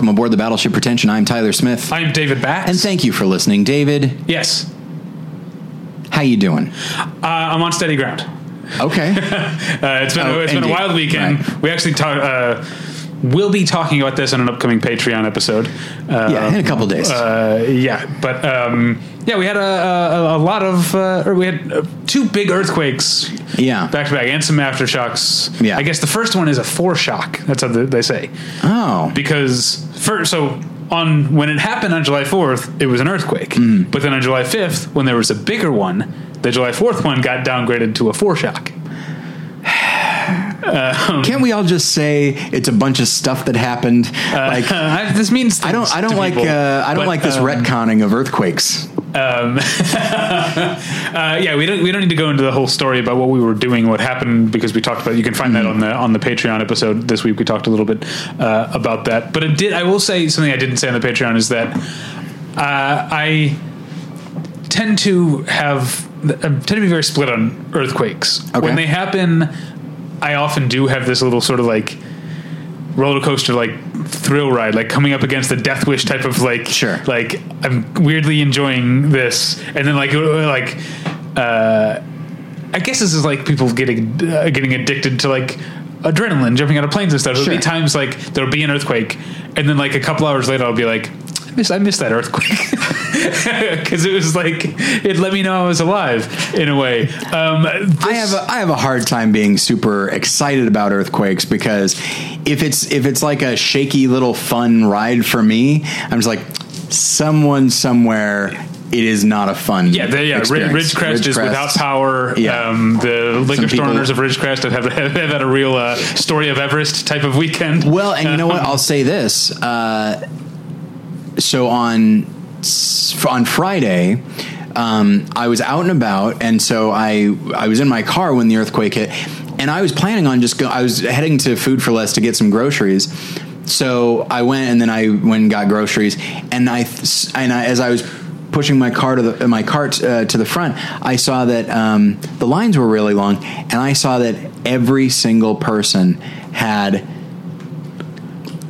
welcome aboard the Battleship Pretension. I'm Tyler Smith. I'm David Bax. and thank you for listening. David, yes, how you doing? uh, I'm on steady ground. Okay. Uh, it's been Oh, it's been a wild weekend. Right. We actually talk. Uh, we'll be talking about this on an upcoming Patreon episode. Uh, yeah, in a couple days. uh, yeah, but um, yeah, we had a, a, a lot of, uh, or we had uh, two big earthquakes yeah. back to back, and some aftershocks. Yeah. I guess the first one is a foreshock. That's how they say. oh. because first, so on when it happened on July Fourth, it was an earthquake. Mm. But then on July Fifth, when there was a bigger one, the July Fourth one got downgraded to a foreshock. Can't we all just say it's a bunch of stuff that happened? like I, this means I don't I don't like uh, I don't but, like this um, retconning of earthquakes. Uh, yeah, we don't we don't need to go into the whole story about what we were doing, what happened, because we talked about. You can find that on the on the Patreon episode this week. We talked a little bit uh, about that, but it did. I will say something I didn't say on the Patreon is that uh, I tend to have I tend to be very split on earthquakes Okay. when they happen. I often do have this little sort of like roller coaster like thrill ride like coming up against the death wish type of like Sure. like i'm weirdly enjoying this and then like uh, like uh i guess this is like people getting uh, getting addicted to like adrenaline jumping out of planes and stuff there'll Sure. be times like there'll be an earthquake and then like a couple hours later i'll be like miss i missed that earthquake because it was like it let me know i was alive in a way um I have a, I have a hard time being super excited about earthquakes because if it's if it's like a shaky little fun ride for me, I'm just like someone somewhere. It is not a fun. Yeah, the, yeah. Rid- experience. Ridgecrest is without power. Yeah. Um, the liquor store owners of Ridgecrest have, have, have had a real uh, story of Everest type of weekend. Well, and you know what? I'll say this. Uh, so on on Friday, um, I was out and about, and so I I was in my car when the earthquake hit, and I was planning on just go. I was heading to Food for Less to get some groceries. So I went, and then I went and got groceries, and I and I, as I was pushing my car to the my cart uh, to the front, I saw that um, the lines were really long, and I saw that every single person had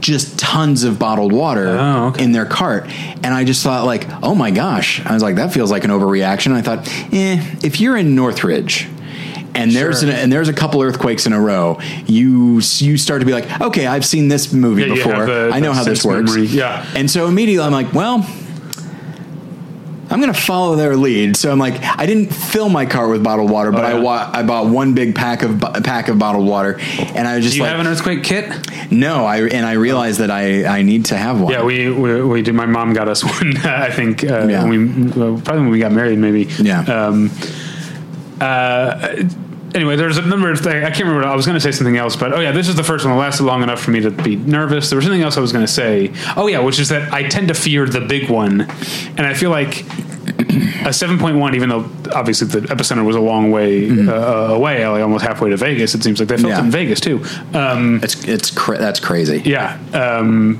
just tons of bottled water Oh, okay. in their cart. And I just thought like, oh my gosh. I was like, that feels like an overreaction. I thought, eh, if you're in Northridge and there's Sure. an, and there's a couple earthquakes in a row, you you start to be like, okay, I've seen this movie Yeah, before. the- I know how this works. memory, yeah. And so immediately I'm like, well, I'm going to follow their lead. So I'm like, I didn't fill my car with bottled water, but Oh, I wa- I bought one big pack of pack of bottled water, and I was just Do you like, have an earthquake kit? no, I and I realized that I I need to have one. Yeah, we we, we did. My mom got us one. I think uh, Yeah. when we well, probably when we got married, maybe. Yeah. Um, uh, anyway, there's a number of things. I can't remember. I was going to say something else, but oh yeah, this is the first one that lasted long enough for me to be nervous. There was something else I was going to say. Oh yeah, which is that I tend to fear the big one, and I feel like a 7.1, even though obviously the epicenter was a long way uh, away, like almost halfway to Vegas. It seems like they felt Yeah. it in Vegas too. Um, It's it's cra- that's crazy. yeah. Um,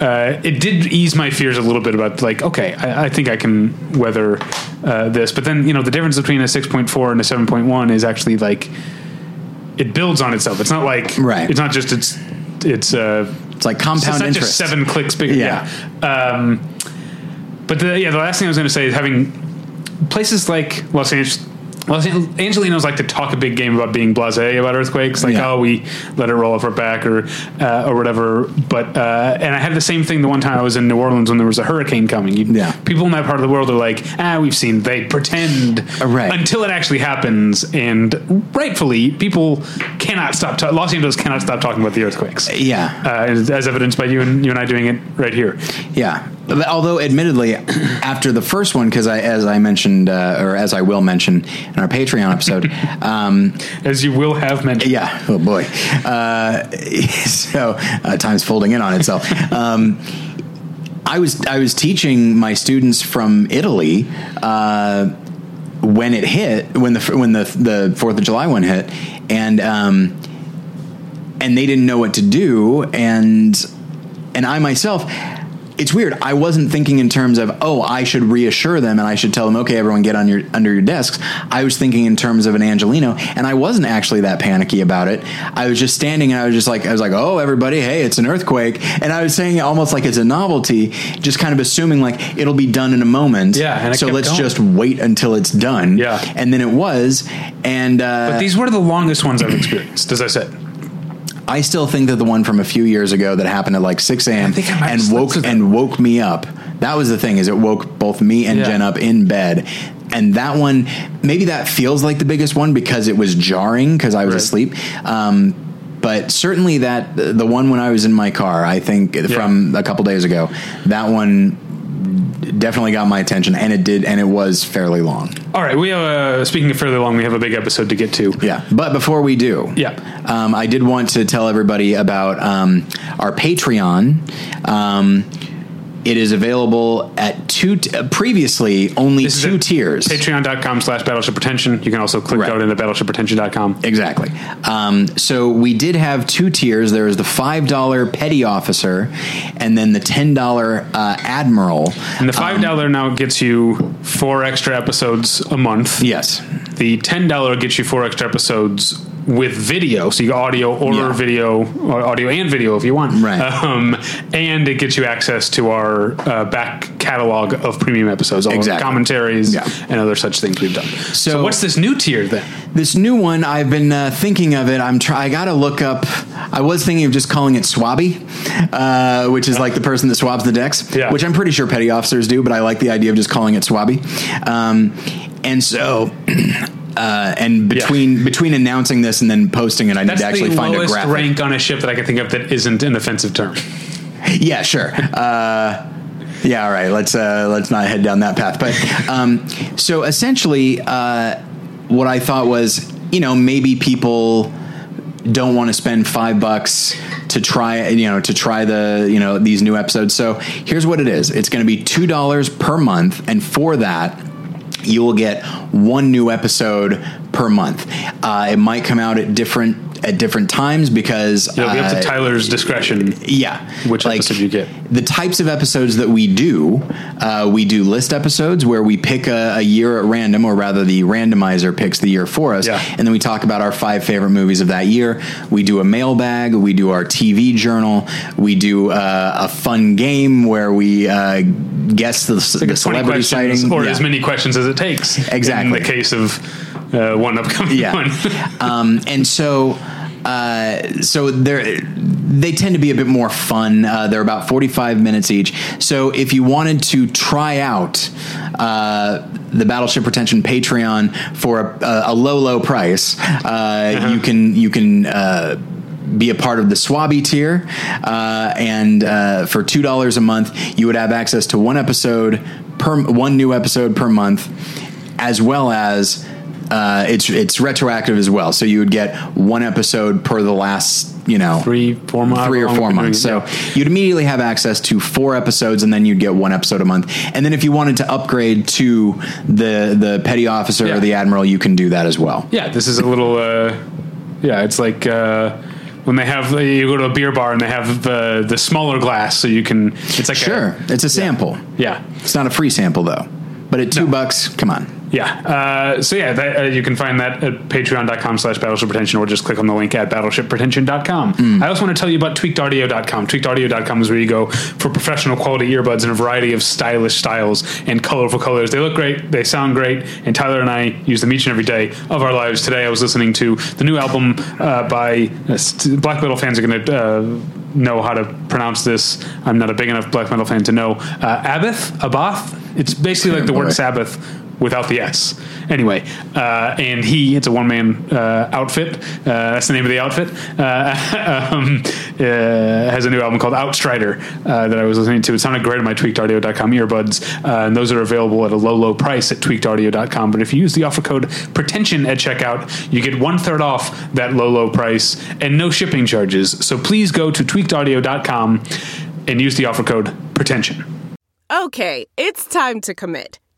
uh, it did ease my fears a little bit about like, okay, I, I think I can weather uh, this. But then, you know, the difference between a 6.4 and a 7.1 is actually like, it builds on itself. It's not like, Right. It's not just, it's, it's, uh, It's like it's compound not interest. just seven clicks bigger. Yeah. Yeah. Um, but the, yeah, the last thing I was going to say is having places like Los Angeles. An- Angelinos like to talk a big game about being blasé about earthquakes, like Yeah. oh we let it roll off our back or uh, or whatever. But uh, and I had the same thing the one time I was in New Orleans when there was a hurricane coming. You, Yeah. people in that part of the world are like, ah, we've seen. They pretend Uh, right. until it actually happens, and rightfully, people cannot stop. Ta- Los Angeles cannot stop talking about the earthquakes Yeah, uh, as as evidenced by you and you and I doing it right here. yeah. But Although, admittedly, after the first one, because I, as I mentioned, uh, or as I will mention in our Patreon episode, um, As you will have mentioned. yeah. Oh boy. Uh, so uh, time's folding in on itself. Um, I was I was teaching my students from Italy uh, when it hit when the when the the Fourth of July one hit, and um, and they didn't know what to do, and and I myself. It's weird. I wasn't thinking in terms of, oh, I should reassure them and I should tell them, okay, everyone get on your under your desks. I was thinking in terms of an Angelino, and I wasn't actually that panicky about it. I was just standing and I was just like, I was like, oh, everybody, hey, it's an earthquake, and I was saying it almost like it's a novelty, just kind of assuming like it'll be done in a moment. Yeah, and so let's going. just wait until it's done. Yeah. and then it was, and uh, But these were the longest ones I've experienced, as I said. I still think that the one from a few years ago that happened at like 6 a.m. I think I might have and woke and woke me up. That was the thing is it woke both me and Yeah. Jen up in bed. And that one, maybe that feels like the biggest one because it was jarring because I was Right. asleep. Um, but certainly that the one when I was in my car, I think from a couple days ago, that one definitely got my attention, and it did, and it was fairly long. All right, we have uh, speaking of fairly long, we have a big episode to get to. Yeah, but before we do, Yeah. um, I did want to tell everybody about um, our Patreon. Um, it is available at two. T- uh, previously, only This is two tiers. Patreon.com slash Battleship Pretension. You can also click Right. out into battleshippretension.com. Exactly. Um, so we did have two tiers. There was the five dollar petty officer, and then the ten dollar uh, admiral. And the $5 now gets you four extra episodes a month. Yes. The $10 gets you four extra episodes with video, so you got audio or Yeah. video, or audio and video if you want. Right. Um, and it gets you access to our uh, back catalog of premium episodes, all Exactly. the commentaries Yeah. and other such things we've done. So, So- what's this new tier then? This new one, I've been uh, thinking of it. I'm try. I got to look up. I was thinking of just calling it Swabby, uh, which is like the person that swabs the decks. Yeah. Which I'm pretty sure petty officers do, but I like the idea of just calling it Swabby. Um, and so. Uh, and between between announcing this and then posting it, I need to actually find a graphic. rank on a ship that I can think of that isn't an offensive term. Yeah, sure. Uh, yeah, all right. Let's uh, let's not head down that path. But um, so essentially, uh, what I thought was, you know, maybe people don't want to spend five bucks to try, you know, to try the, you know, these new episodes. So here's what it is. It's going to be two dollars per month, and for that, you will get one new episode per month. Uh, it might come out at different at different times because It'll be up to uh, Tyler's discretion. yeah. Which episode you get. The types of episodes that we do, uh, we do list episodes where we pick a, a year at random, or rather, the randomizer picks the year for us. Yeah. And then we talk about our five favorite movies of that year. We do a mailbag, we do our TV journal, we do uh, a fun game where we uh, guess the, Like the celebrity sighting. or Yeah. as many questions as it takes. Exactly. In the case of uh, one upcoming yeah. one. um, and so, uh, so they're they tend to be a bit more fun. Uh, they're about forty five minutes each. So if you wanted to try out uh, the Battleship Pretension Patreon for a, a low low price, uh, you can you can. Uh, be a part of the Swabby tier, uh, and uh, for two dollars a month, you would have access to one episode per one new episode per month, as well as uh, it's it's retroactive as well. So you would get one episode per the last you know Three, four months. three or four months. So you'd immediately have access to four episodes, and then you'd get one episode a month. And then if you wanted to upgrade to the the petty officer Yeah. or the admiral, you can do that as well. Yeah, this is a little. Uh, yeah, it's like uh, when they have you go to a beer bar and they have uh, the smaller glass, so you can. It's like Sure, it's a sample. A, yeah, It's not a free sample though. But at two bucks, come on. Yeah. Uh, so yeah, that, uh, you can find that at patreon.com slash battleship pretension or just click on the link at battleshippretension.com. Mm. I also want to tell you about tweakedaudio.com. Tweakedaudio.com is where you go for professional quality earbuds in a variety of stylish styles and colorful colors. They look great, they sound great, and Tyler and I use them each and every day of our lives. Today I was listening to the new album uh, by uh, st- Black Metal fans are going to uh, know how to pronounce this. I'm not a big enough Black Metal fan to know. Uh, Abbath? Abbath? It's basically like the word. Sabbath without the S. Anyway, uh, and he, it's a one man uh, outfit. Uh, that's the name of the outfit. Uh, um, uh, has a new album called Outstrider uh, that I was listening to. It sounded great on my tweakedaudio.com earbuds. And those are available at a low, low price at tweakedaudio.com. But if you use the offer code pretension at checkout, you get one third off that low, low price and no shipping charges. So please go to tweakedaudio.com and use the offer code pretension. Okay, it's time to commit.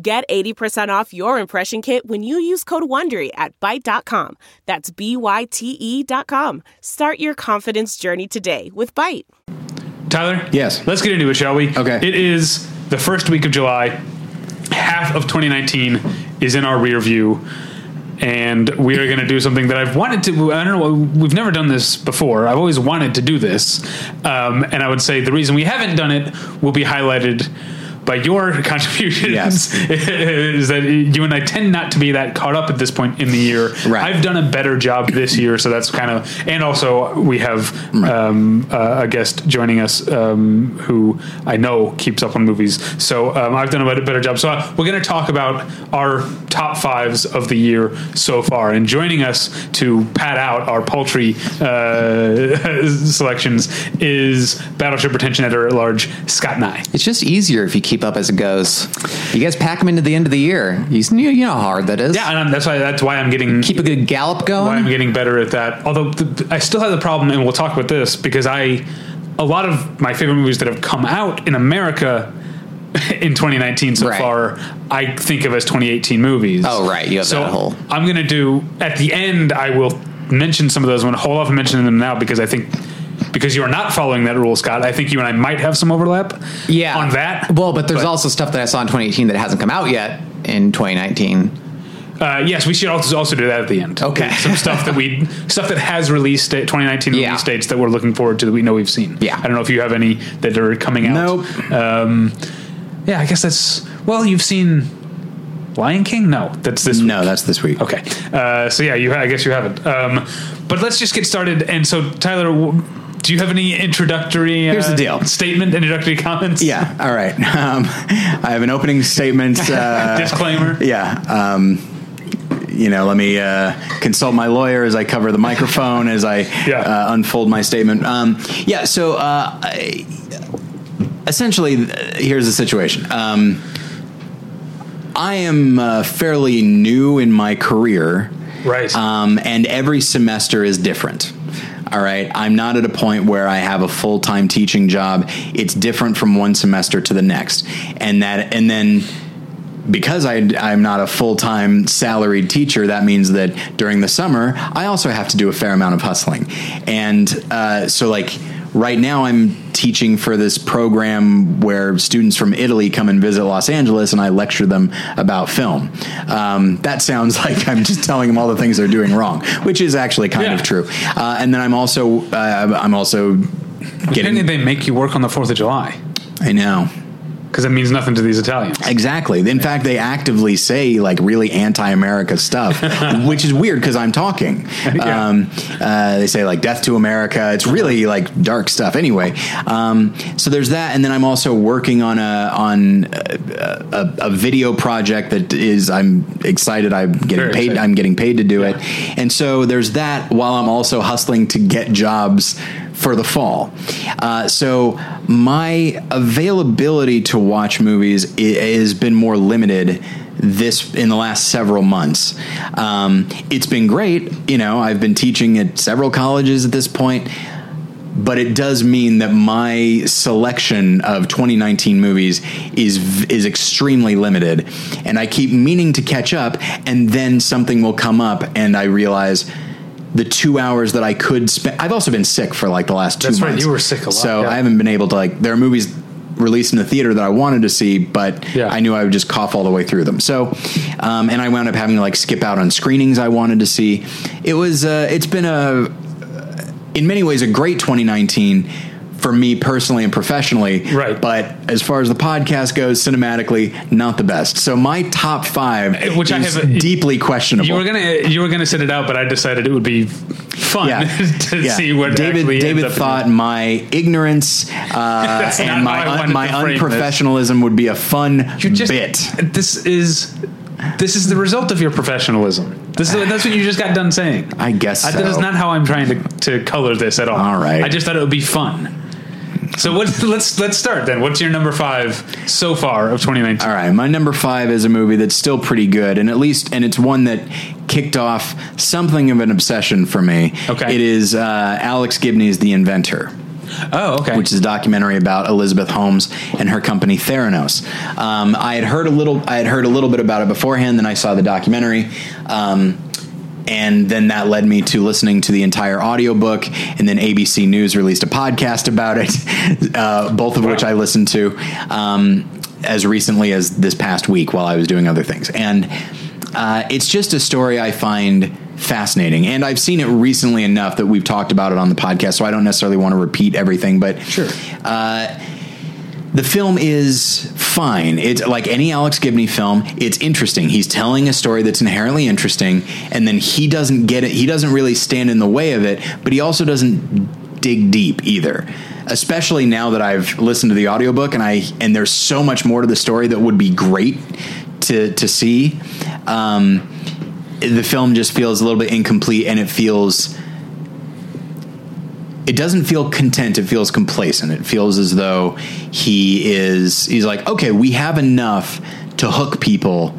Get 80% off your impression kit when you use code WONDERY at Byte.com. That's B-Y-T-E dot com. Start your confidence journey today with Byte. Tyler? Yes. Let's get into it, shall we? Okay. It is the first week of July. Half of 2019 is in our rear view. And we are going to do something that I've wanted to. I don't know. We've never done this before. I've always wanted to do this. Um, and I would say the reason we haven't done it will be highlighted by your contributions Yes. is that you and I tend not to be that caught up at this point in the year. Right. I've done a better job this year, so that's kind of. And also, we have um, uh, a guest joining us um, who I know keeps up on movies. So um, I've done a better, better job. So uh, we're going to talk about our top fives of the year so far. And joining us to pad out our paltry uh, selections is Battleship Pretension Editor at Large, Scott Nye. It's just easier if you keep up as it goes. You guys pack them into the end of the year. You, you know how hard that is. Yeah, and I'm, that's why that's why I'm getting Keep a good gallop why I'm getting better at that. Although th- I still have the problem, and we'll talk about this because I, a lot of my favorite movies that have come out in America in 2019 so Right. far, I think of as 2018 movies. Oh, right. You have so that whole- I'm going to do at the end. I will mention some of those. I'm going to hold off on mentioning them now because I think. Because you are not following that rule, Scott. I think you and I might have some overlap. Yeah. On that. Well, but there's But- also stuff that I saw in 2018 that hasn't come out yet in 2019. Uh, yes, we should also also do that at the end. Okay. some stuff that we stuff that has released date, 2019 Yeah. release dates that we're looking forward to that we know we've seen. Yeah. I don't know if you have any that are coming out. Nope. Um, yeah, I guess that's well. You've seen Lion King? No, that's this. No, week. that's this week. Okay. Uh, so yeah, you. I guess you haven't. Um, but let's just get started. And so, Tyler, w- do you have any introductory? Uh, Here's the deal. Statement, introductory comments. Yeah. All right. Um, I have an opening statement. Uh, Disclaimer. yeah. Um, you know, let me uh, consult my lawyer as I cover the microphone as I Yeah. uh, unfold my statement. Um, yeah. So uh, I, essentially, here's the situation. Um, I am uh, fairly new in my career. Right. Um, and every semester is different. All right. I'm not at a point where I have a full time teaching job. It's different from one semester to the next. And that, and then because I, I'm not a full time salaried teacher, that means that during the summer, I also have to do a fair amount of hustling. And uh, so, like, right now, I'm teaching for this program where students from Italy come and visit Los Angeles and I lecture them about film. Um, that sounds like I'm just telling them all the things they're doing wrong, which is actually kind Yeah. of true. Uh, and then I'm also, uh, I'm also getting, they make you work on the Fourth of July? I know. Because it means nothing to these Italians. Exactly. In fact, they actively say like really anti-America stuff, which is weird because I'm talking. Yeah. Um, uh, they say like "death to America." It's really like dark stuff. Anyway, um, so there's that, and then I'm also working on a on a, a, a video project that is I'm excited. I'm getting Very paid. excited. I'm getting paid to do it, and so there's that. While I'm also hustling to get jobs for the fall. Uh, so my availability to watch movies has been more limited this in the last several months. Um, it's been great, you know. I've been teaching at several colleges at this point, but it does mean that my selection of 2019 movies is is extremely limited, and I keep meaning to catch up, and then something will come up, and I realize. The two hours that I could spend. I've also been sick for like the last two That's right, months. you were sick a lot, So yeah. I haven't been able to like. There are movies released in the theater that I wanted to see, but Yeah. I knew I would just cough all the way through them. So, um, and I wound up having to like skip out on screenings I wanted to see. It was. Uh, it's been a in many ways a great 2019 for me personally and professionally. Right. But as far as the podcast goes, cinematically, not the best. So my top five, Which I have deeply questionable. You were gonna you were gonna set it out, but I decided it would be fun yeah, to yeah. see what David David thought my ignorance uh, and my un- my frame this. unprofessionalism would be a fun You just bit. this is This is the result of your professionalism. This is that's what you just got done saying. I guess I, that is not how I'm trying to, to color this at all. All right. I just thought it would be fun. So what, let's let's start then. What's your number five so far of 2019? All right, my number five is a movie that's still pretty good, and at least, and it's one that kicked off something of an obsession for me. Okay. it is uh, Alex Gibney's The Inventor. Oh, okay. which is a documentary about Elizabeth Holmes and her company Theranos. Um, I had heard a little, I had heard a little bit about it beforehand. Then I saw the documentary. Um, and then that led me to listening to the entire audiobook. And then ABC News released a podcast about it uh, both of which I listened to um, as recently as this past week while I was doing other things. And uh, it's just a story I find fascinating. And I've seen it recently enough that we've talked about it on the podcast so I don't necessarily want to repeat everything but Sure. uh, the film is fine. It's like any Alex Gibney film. It's interesting. He's telling a story that's inherently interesting, and then he doesn't get it. He doesn't really stand in the way of it, but he also doesn't dig deep either. Especially now that I've listened to the audiobook and I and there's so much more to the story that would be great to to see. Um, the film just feels a little bit incomplete, and it feels it doesn't feel content it feels complacent. It feels as though he is he's like okay we have enough to hook people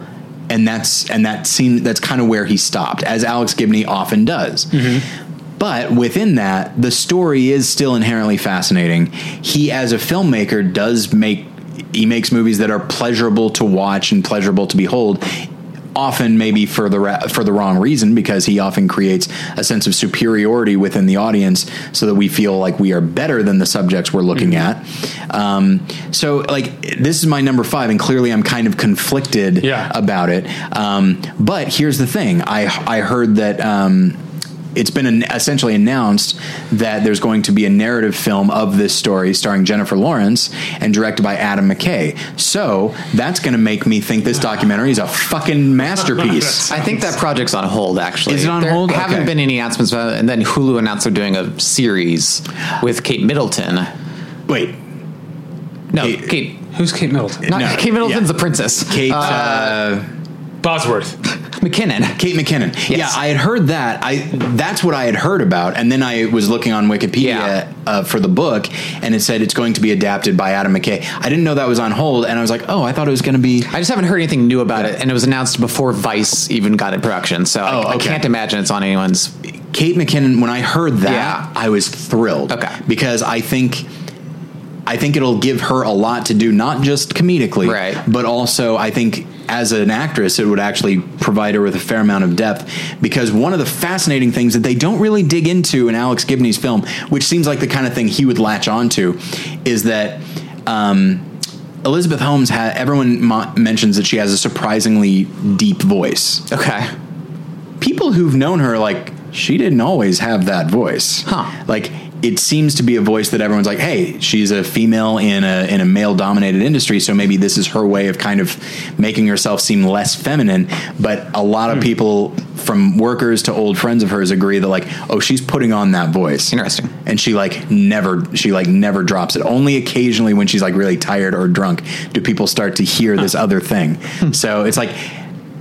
and that's and that scene that's kind of where he stopped as alex gibney often does. Mm-hmm. But within that the story is still inherently fascinating. He as a filmmaker does make he makes movies that are pleasurable to watch and pleasurable to behold often maybe for the ra- for the wrong reason because he often creates a sense of superiority within the audience so that we feel like we are better than the subjects we're looking Mm-hmm. at. Um, so like this is my number five, and clearly I'm kind of conflicted Yeah. about it. Um, but here's the thing: I I heard that. Um, it's been an, essentially announced that there's going to be a narrative film of this story starring Jennifer Lawrence and directed by Adam McKay. So that's going to make me think this documentary is a fucking masterpiece. I think that project's on hold. Actually, Is it on there hold? Haven't Okay. been any announcements about it, and then Hulu announced they're doing a series with Kate Middleton. Wait, No, Kate- Kate. Who's Kate Middleton? Not No, Kate Middleton's yeah. the princess. Kate. Uh, Uh, Bosworth. McKinnon. Kate McKinnon. Yes. Yeah, I had heard that. I that's what I had heard about, and then I was looking on Wikipedia Yeah. uh, for the book, and it said it's going to be adapted by Adam McKay. I didn't know that was on hold, and I was like, oh, I thought it was going to be. I just haven't heard anything new about it, and it was announced before Vice even got in production. So I, Oh, I okay. can't imagine it's on anyone's. Kate McKinnon. When I heard that, Yeah. I was thrilled. Okay. because I think. I think it'll give her a lot to do, not just comedically, Right. but also I think as an actress, it would actually provide her with a fair amount of depth. Because one of the fascinating things that they don't really dig into in Alex Gibney's film, which seems like the kind of thing he would latch onto, is that um, Elizabeth Holmes had everyone mo- mentions that she has a surprisingly deep voice. Okay. People who've known her like she didn't always have that voice. Huh. Like it seems to be a voice that everyone's like, "Hey, she's a female in a in a male dominated industry, so maybe this is her way of kind of making herself seem less feminine." But a lot of hmm. people from workers to old friends of hers agree that like, "Oh, she's putting on that voice." Interesting. And she like never she like never drops it. Only occasionally when she's like really tired or drunk do people start to hear this other thing. Hmm. so it's like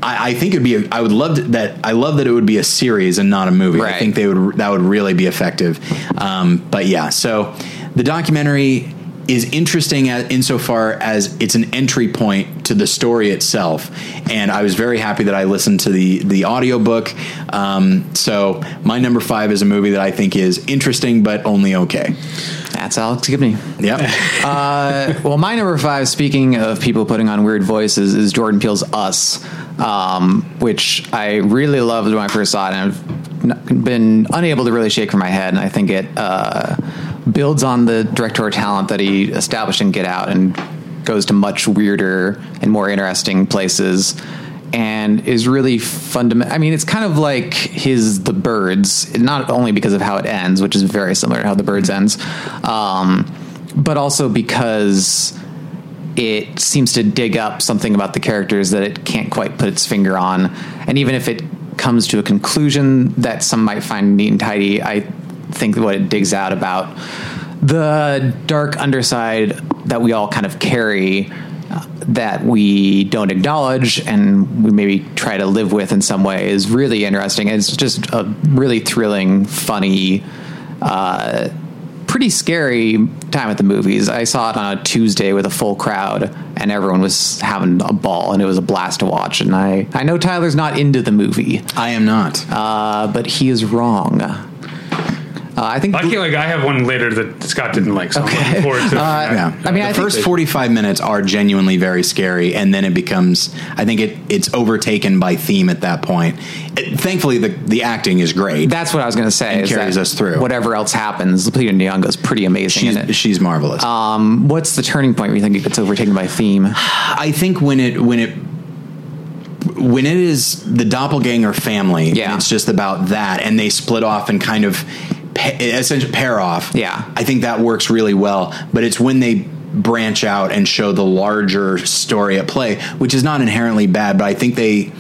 I, I think it'd be. A, I would love to, that. I love that it would be a series and not a movie. I think they would. That would really be effective. Um, but yeah, so the documentary is interesting insofar as it's an entry point to the story itself, and I was very happy that I listened to the the audiobook. Um, so my number five is a movie that I think is interesting but only okay. That's Alex Gibney. Yep. Uh, well, my number five, speaking of people putting on weird voices, is Jordan Peele's Us, um, which I really loved when I first saw it. And I've been unable to really shake from my head. And I think it uh, builds on the directorial talent that he established in Get Out and goes to much weirder and more interesting places. And is really fundamental. I mean, it's kind of like his The Birds, not only because of how it ends, which is very similar to how The Birds ends, um, but also because it seems to dig up something about the characters that it can't quite put its finger on. And even if it comes to a conclusion that some might find neat and tidy, I think what it digs out about the dark underside that we all kind of carry that we don't acknowledge and we maybe try to live with in some way is really interesting. It's just a really thrilling, funny, uh, pretty scary time at the movies. I saw it on a Tuesday with a full crowd, and everyone was having a ball, and it was a blast to watch. And I, I know Tyler's not into the movie, I am not. uh, but he is wrong. Uh, I think. I feel like I have one later that Scott didn't like. So I'm looking forward to. yeah, I mean, the I first that- forty-five minutes are genuinely very scary, and then it becomes. I think it it's overtaken by theme at that point. It- thankfully, the the acting is great. that's what I was going to say. And carries us through. Whatever else happens, Lupita Nyong'o is pretty amazing she's in it. she's marvelous. Um, what's the turning point where you think it gets overtaken by theme? I think when it when it when it is the doppelganger family, Yeah. it's just about that, and they split off and kind of pa- essentially pair off. Yeah. I think that works really well. But it's when they branch out and show the larger story at play, which is not inherently bad, but I think they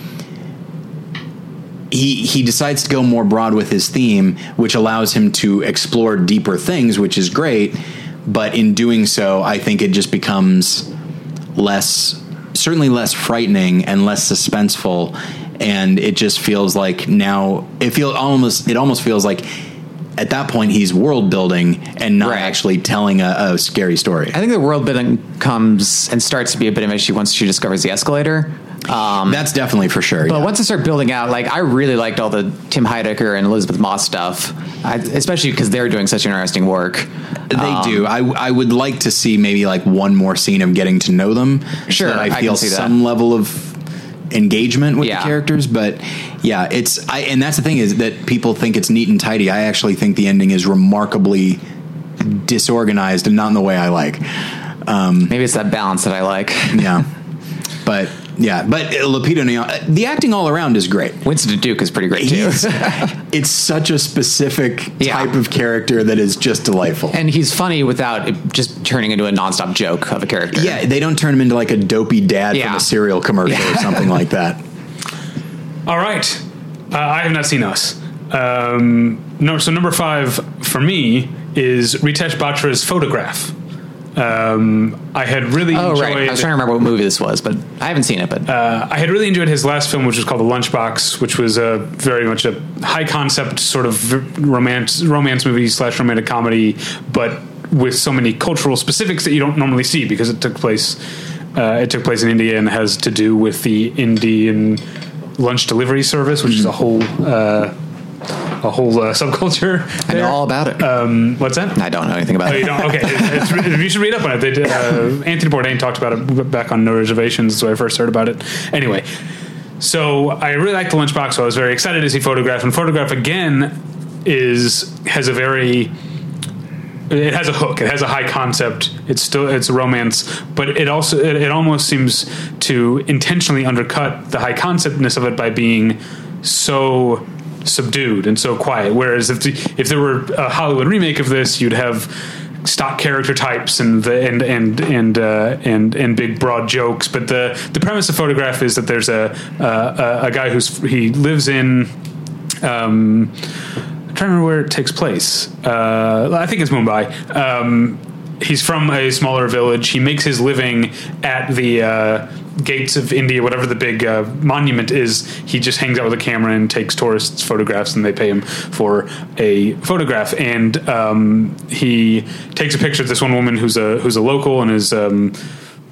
he he decides to go more broad with his theme, which allows him to explore deeper things, which is great. But in doing so, I think it just becomes less, certainly less frightening and less suspenseful, and it just feels like now it feel almost it almost feels like at that point he's world building and not Right. actually telling a, a scary story. I think the world building comes and starts to be a bit of an issue once she discovers the escalator. Um, That's definitely for sure. but yeah. once they start building out, like I really liked all the Tim Heidecker and Elisabeth Moss stuff, I, especially because they're doing such interesting work. They Um, do. I, I would like to see maybe like one more scene of getting to know them. Sure, so that I I feel that. some level of engagement with Yeah. the characters. But yeah, it's I and that's the thing is that people think it's neat and tidy. I actually think the ending is remarkably disorganized and not in the way I like. Um, maybe it's that balance that I like. Yeah, but yeah, but Lupita Nyong'o, the acting all around is great. Winston Duke is pretty great too. It's such a specific Yeah. type of character that is just delightful. and he's funny without just turning into a nonstop joke of a character. Yeah, they don't turn him into like a dopey dad Yeah. from a cereal commercial or something like that. All right. Uh, I have not seen Us. Um, no, so number five for me is Ritesh Batra's Photograph. Um, I had really Oh enjoyed. right, I was trying to remember what movie this was, but I haven't seen it. But uh, I had really enjoyed his last film, which was called The Lunchbox, which was a very much a high concept sort of romance romance movie slash romantic comedy, but with so many cultural specifics that you don't normally see because it took place uh, it took place in India and has to do with the Indian lunch delivery service, which is a whole uh, a whole uh, subculture. I know all about it. Um, what's that? I don't know anything about Oh, you it. don't? Okay, it's, it's, you should read up on it. They did, uh, Anthony Bourdain talked about it back on No Reservations. That's where I first heard about it. Anyway, so I really liked the lunchbox. So I was very excited to see Photograph. And Photograph again is has a very it has a hook. It has a high concept. It's still it's a romance, but it also it, it almost seems to intentionally undercut the high conceptness of it by being so subdued and so quiet. Whereas if the, if there were a Hollywood remake of this, you'd have stock character types and the and and and uh, and and big broad jokes. But the the premise of photograph is that there's a uh, a, guy who's he lives in. Um, I'm trying to remember where it takes place. Uh, I think it's Mumbai. Um, he's from a smaller village. He makes his living at the uh, gates of India, whatever the big uh, monument is. He just hangs out with a camera and takes tourists' photographs, and they pay him for a photograph. And um, he takes a picture of this one woman who's a who's a local and is um,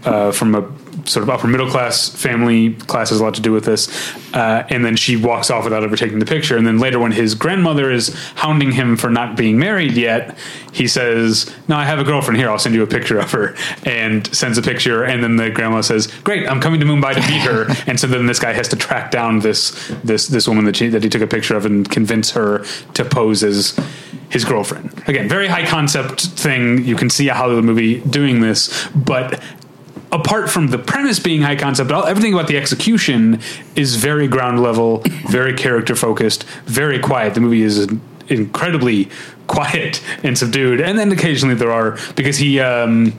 uh, from a sort of upper middle class family. Class has a lot to do with this. Uh, and then she walks off without ever taking the picture. And then later, when his grandmother is hounding him for not being married yet, he says, "No, I have a girlfriend here. I'll send you a picture of her." And sends a picture. And then the grandma says, "Great, I'm coming to Mumbai to meet her." and so then this guy has to track down this this this woman that she, that he took a picture of and convince her to pose as his girlfriend. Again, very high concept thing. You can see a Hollywood movie doing this, but apart from the premise being high concept, all, everything about the execution is very ground level, very character focused, very quiet. The movie is incredibly quiet and subdued, and then occasionally there are because he. Um,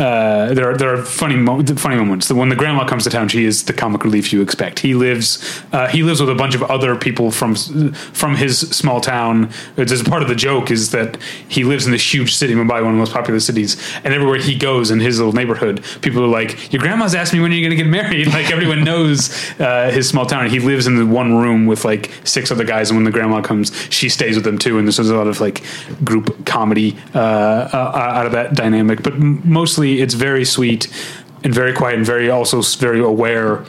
uh, there are there are funny mo- funny moments. The- When the grandma comes to town, she is the comic relief you expect. He lives uh, he lives with a bunch of other people from from his small town. It's part of the joke is that he lives in this huge city, Mumbai, one of the most popular cities, and everywhere he goes in his little neighborhood, people are like, "Your grandma's asked me when you're going to get married." Like everyone knows uh, his small town. He lives in the one room with like six other guys, and when the grandma comes, she stays with them too. And there's a lot of like group comedy uh, uh, out of that dynamic, but m- mostly it's very sweet and very quiet and very also very aware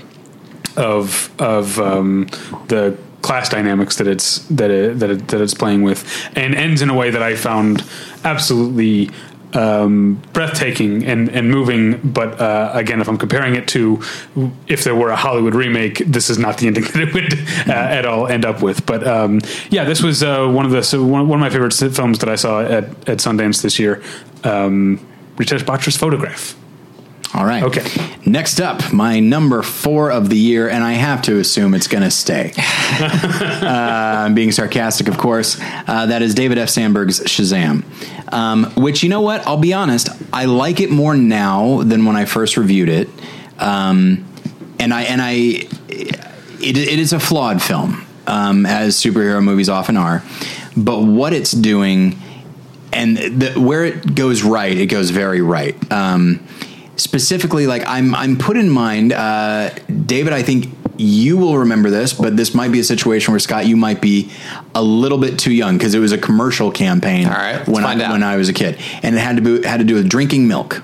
of of um, the class dynamics that it's that it, that it, that it's playing with, and ends in a way that I found absolutely um, breathtaking and and moving. But uh, again, if I'm comparing it to if there were a Hollywood remake, this is not the ending that it would uh, at all end up with. But um, yeah, this was uh, one of the so one, one of my favorite films that I saw at at Sundance this year. Um, Ritesh Batra's photograph. All right. Okay. Next up, my number four of the year, and I have to assume it's going to stay. uh, I'm being sarcastic, of course. Uh, that is David F. Sandberg's Shazam. Um, which, you know what? I'll be honest. I like it more now than when I first reviewed it. Um, and I and I, it, it is a flawed film, um, as superhero movies often are. But what it's doing and the, where it goes right, it goes very right. Um, specifically, like I'm, I'm put in mind, uh, David. I think you will remember this, but this might be a situation where Scott, you might be a little bit too young because it was a commercial campaign. All right, when I out. when I was a kid, and it had to be had to do with drinking milk.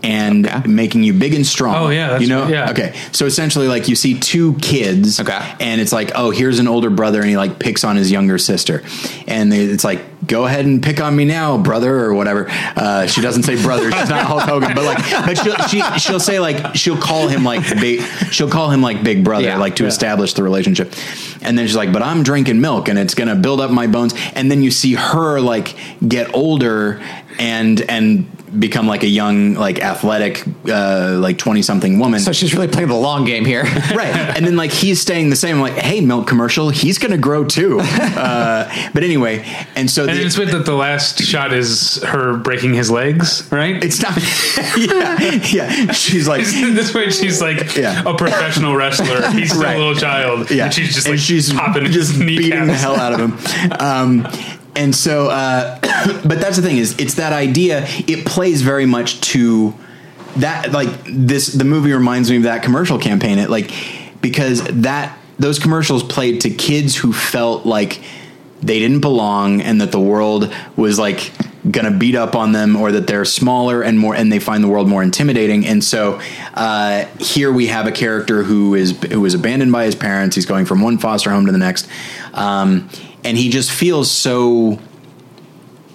And Okay. making you big and strong. Oh, yeah, that's you know. right, yeah. Okay, so essentially, like you see two kids, Okay. and it's like, oh, here's an older brother, and he like picks on his younger sister, and they, it's like, go ahead and pick on me now, brother, or whatever. Uh, she doesn't say brother; she's not Hulk Hogan, but like, but she'll she, she'll say like she'll call him like big, she'll call him like big brother, Yeah. like to Yeah. establish the relationship, and then she's like, but I'm drinking milk, and it's gonna build up my bones, and then you see her like get older and and become like a young like athletic uh like 20 something woman So she's really playing the long game here. right and then like he's staying the same I'm like hey milk commercial he's gonna grow too uh but anyway and so And the, it's weird that the last shot is her breaking his legs, right? it's not yeah yeah she's like this way she's like Yeah. a professional wrestler. He's still Right. a little child. yeah And she's just And like she's popping just his beating the hell out of him um and so uh but that's the thing is it's that idea it plays very much to that like this the movie reminds me of that commercial campaign. It like because that those commercials played to kids who felt like they didn't belong and that the world was like gonna beat up on them or that they're smaller and more and they find the world more intimidating. And so uh, here we have a character who is who was abandoned by his parents. He's going from one foster home to the next. Um, and he just feels so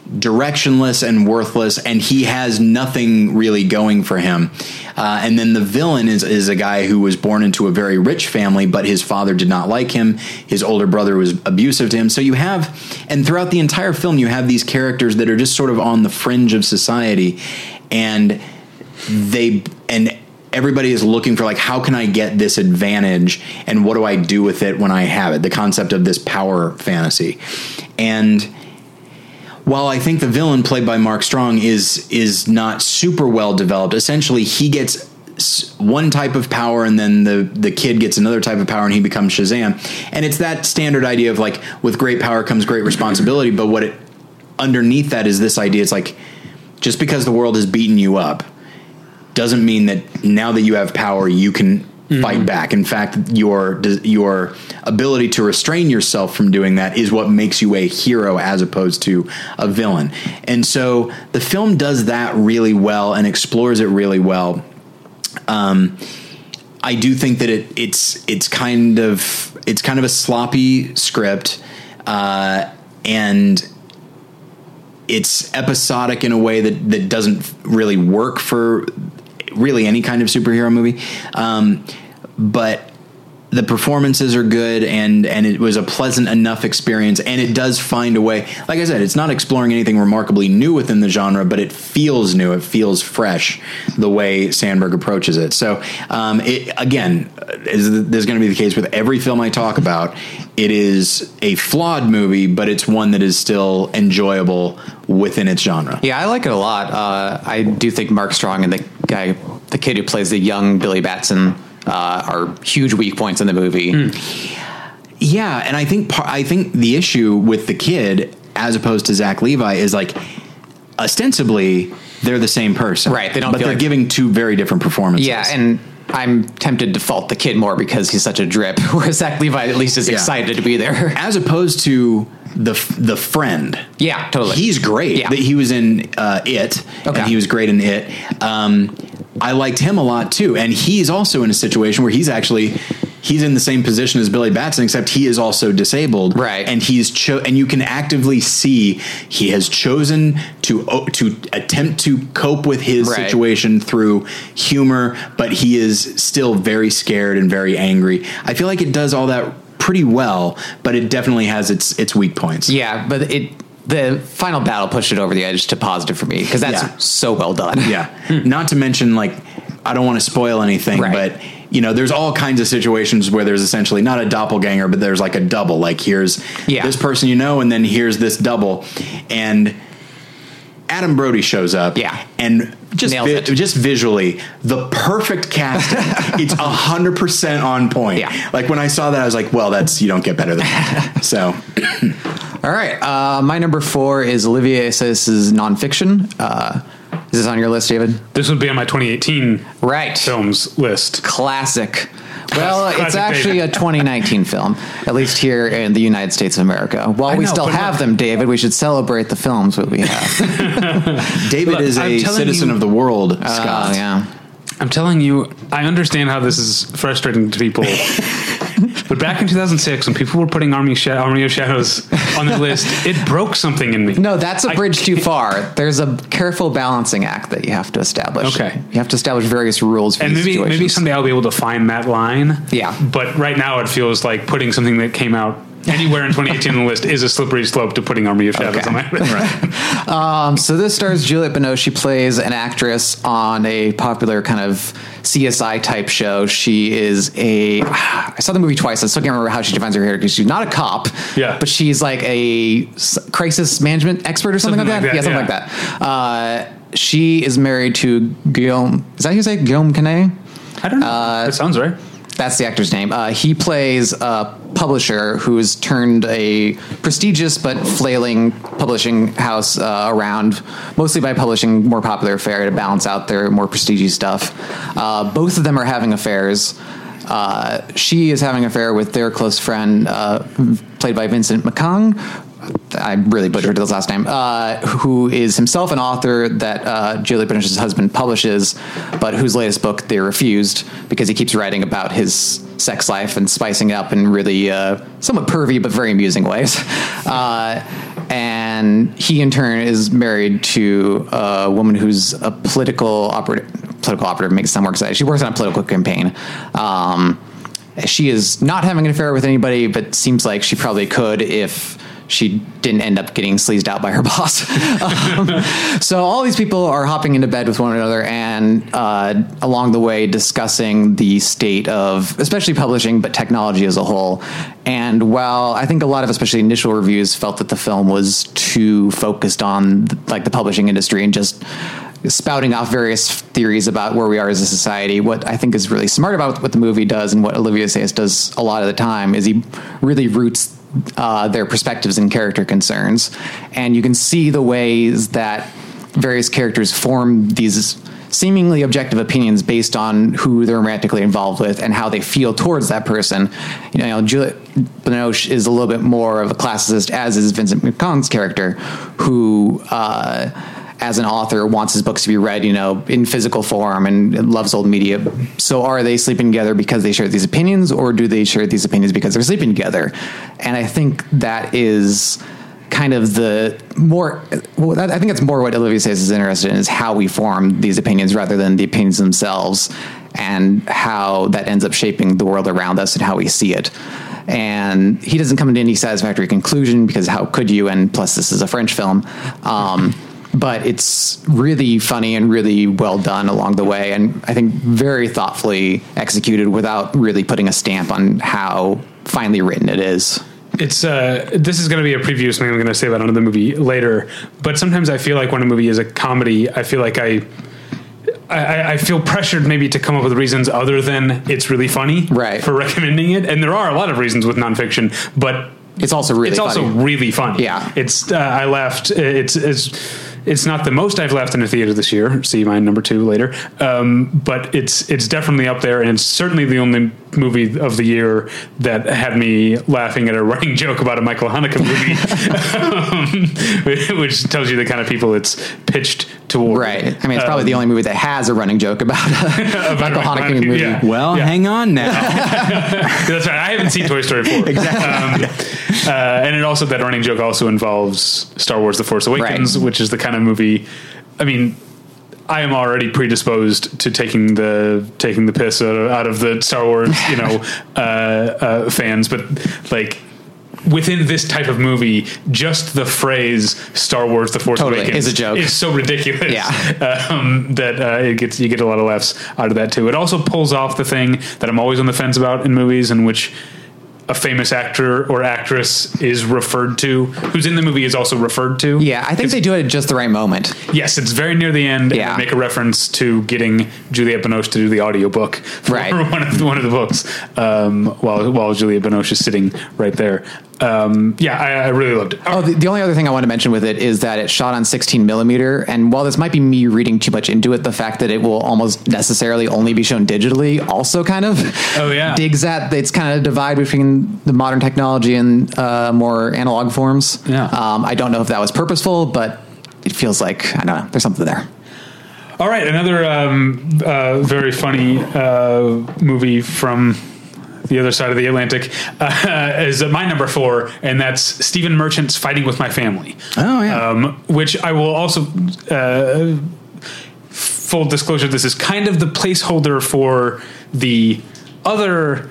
directionless and worthless, and he has nothing really going for him. Uh, and then the villain is is a guy who was born into a very rich family, but his father did not like him. His older brother was abusive to him. So you have, and throughout the entire film, you have these characters that are just sort of on the fringe of society, and they and everybody is looking for like how can i get this advantage and what do i do with it when i have it the concept of this power fantasy and while I think the villain played by Mark Strong is is not super well developed, essentially he gets one type of power and then the the kid gets another type of power and he becomes Shazam. And it's that standard idea of like with great power comes great responsibility, but what it underneath that is this idea it's like just because the world has beaten you up doesn't mean that now that you have power you can fight back. In fact, your your ability to restrain yourself from doing that is what makes you a hero as opposed to a villain. And so the film does that really well and explores it really well. Um, I do think that it it's it's kind of it's kind of a sloppy script, uh, and it's episodic in a way that that doesn't really work for really any kind of superhero movie. Um, but the performances are good and and it was a pleasant enough experience and it does find a way. Like i said it's not exploring anything remarkably new within the genre but it feels new. It feels fresh the way sandberg approaches it. So um, it again is there's going to be the case with every film i talk about. It is a flawed movie but it's one that is still enjoyable within its genre. Yeah, I like it a lot. Uh, I do think Mark Strong and the guy, the kid who plays the young Billy Batson, uh, are huge weak points in the movie. Yeah, and I think par- I think the issue with the kid, as opposed to Zach Levi, is like ostensibly they're the same person, Right, they don't But they're like- giving two very different performances. Yeah, and I'm tempted to fault the kid more because he's such a drip, whereas Zach Levi at least is Yeah. excited to be there. as opposed to the the friend. yeah, totally. He's great. Yeah. He was in uh, it, Okay. and he was great in it. Um, I liked him a lot too, and he's also in a situation where he's actually he's in the same position as Billy Batson, except he is also disabled, Right. And he's cho- and you can actively see he has chosen to o- to attempt to cope with his Right. situation through humor, but he is still very scared and very angry. I feel like it does all that pretty well, but it definitely has its its weak points. yeah, but it the final battle pushed it over the edge to positive for me because that's Yeah. so well done. Yeah. Hmm. Not to mention, like, I don't want to spoil anything, Right. but you know, there's all kinds of situations where there's essentially not a doppelganger, but there's like a double. Like, here's Yeah. this person you know, and then here's this double, and Adam Brody shows up, Yeah. and just Nails it. just visually the perfect casting. it's a hundred percent on point. Yeah. Like when I saw that, I was like, well, that's you don't get better than that. so All right, uh, my number four is Olivier Assayas's nonfiction. Uh, is this on your list, David? This would be on my 2018 Right. films list. Classic. Well, it's actually David. a 2019 film, at least here in the United States of America. While I we know, still have look- them, David, we should celebrate the films that we have. David Look, is I'm a citizen you- of the world. Oh, Scott. yeah. I'm telling you, I understand how this is frustrating to people. but back in 2006, when people were putting Army, Sha- Army of Shadows on the list, it broke something in me. No, that's a bridge too far. There's a careful balancing act that you have to establish. Okay. You have to establish various rules for And these maybe maybe someday I'll be able to find that line. Yeah. But right now it feels like putting something that came out anywhere in 2018 on the list is a slippery slope to putting Army of Shadows Okay. on my list. Um, so this stars Juliette Binoche. She plays an actress on a popular kind of CSI type show. She is a. I saw the movie twice. I still can't remember how she defines her character because she's not a cop. Yeah. But she's like a crisis management expert or something, Something like, like that. that, Yeah, something yeah. like that. Uh, she is married to Guillaume. Is that how you say? Guillaume Canet? I don't know. Uh, that sounds right. That's the actor's name. Uh, he plays a publisher who's turned a prestigious but flailing publishing house uh, around, mostly by publishing more popular fare to balance out their more prestigious stuff. Uh, both of them are having affairs. Uh, she is having an affair with their close friend, uh, played by Vincent McCong. I really butchered his last name. Uh, who is himself an author that uh, Julie Binoche's husband publishes, but whose latest book they refused because he keeps writing about his sex life and spicing it up in really uh, somewhat pervy but very amusing ways. Uh, and he, in turn, is married to a woman who's a political operative. Political operative makes it sound more. She works on a political campaign. Um, she is not having an affair with anybody, but seems like she probably could if she didn't end up getting sleazed out by her boss. um, so all these people are hopping into bed with one another and uh, along the way discussing the state of especially publishing, but technology as a whole. And while I think a lot of especially initial reviews felt that the film was too focused on like the publishing industry and just spouting off various theories about where we are as a society. What I think is really smart about what the movie does and what Olivier Assayas does a lot of the time is he really roots uh, their perspectives and character concerns. And you can see the ways that various characters form these seemingly objective opinions based on who they're romantically involved with and how they feel towards that person. You know, Juliette Binoche is a little bit more of a classicist, as is Vincent McConn's character, who uh, as an author wants his books to be read, you know, in physical form and loves old media. So are they sleeping together because they share these opinions or do they share these opinions because they're sleeping together? And I think that is kind of the more well, I think it's more what Olivier Assayas is interested in is how we form these opinions rather than the opinions themselves. and how that ends up shaping the world around us and how we see it. And he doesn't come to any satisfactory conclusion because how could you? And plus, this is a French film. Um, but it's really funny and really well done along the way, and I think very thoughtfully executed without really putting a stamp on how finely written it is. It's uh, this is going to be a preview of something I'm going to say about another movie later. But sometimes I feel like when a movie is a comedy, I feel like I. I, I feel pressured maybe to come up with reasons other than it's really funny Right. for recommending it, and there are a lot of reasons with nonfiction, but It's also really it's also funny. really funny. Yeah. it's uh, I laughed. It's it's it's not the most I've laughed in a theater this year. See my number two later. Um, but it's it's definitely up there, and it's certainly the only movie of the year that had me laughing at a running joke about a Michael Haneke movie, um, which tells you the kind of people it's pitched toward. Right. I mean, it's probably the only movie that has a running joke about a Michael Michael Haneke Haneke, movie. yeah. Well, Yeah. hang on now. That's right. I haven't seen Toy Story 4. Exactly. Uh, and it also, that running joke also involves Star Wars The Force Awakens, Right. which is the kind of movie. I mean, I am already predisposed to taking the taking the piss out of, out of the Star Wars, you know, uh, uh, fans, but like within this type of movie, just the phrase "Star Wars: The Force Totally, Awakens" is a joke. is so ridiculous, Yeah. um, that uh, it gets you get a lot of laughs out of that too. It also pulls off the thing that I'm always on the fence about in movies, in which a famous actor or actress is referred to, who's in the movie is also referred to. Yeah, I think they do it at just the right moment. Yes, it's very near the end. Yeah. Make a reference to getting Juliette Binoche to do the audiobook for Right. one of the, one of the books um, while while Juliette Binoche is sitting right there. Um, yeah, I, I really loved it. Oh, the, the only other thing I want to mention with it is that it shot on 16 millimeter. And while this might be me reading too much into it, the fact that it will almost necessarily only be shown digitally also kind of Oh, yeah. digs at it's kind of divide between the modern technology and uh, more analog forms. Yeah. Um, I don't know if that was purposeful, but it feels like, I don't know, there's something there. All right, another um, uh, very funny uh, movie from the other side of the Atlantic uh, is my number four, and that's Stephen Merchant's Fighting with My Family. Oh, yeah. Um, which I will also. Uh, full disclosure, this is kind of the placeholder for the other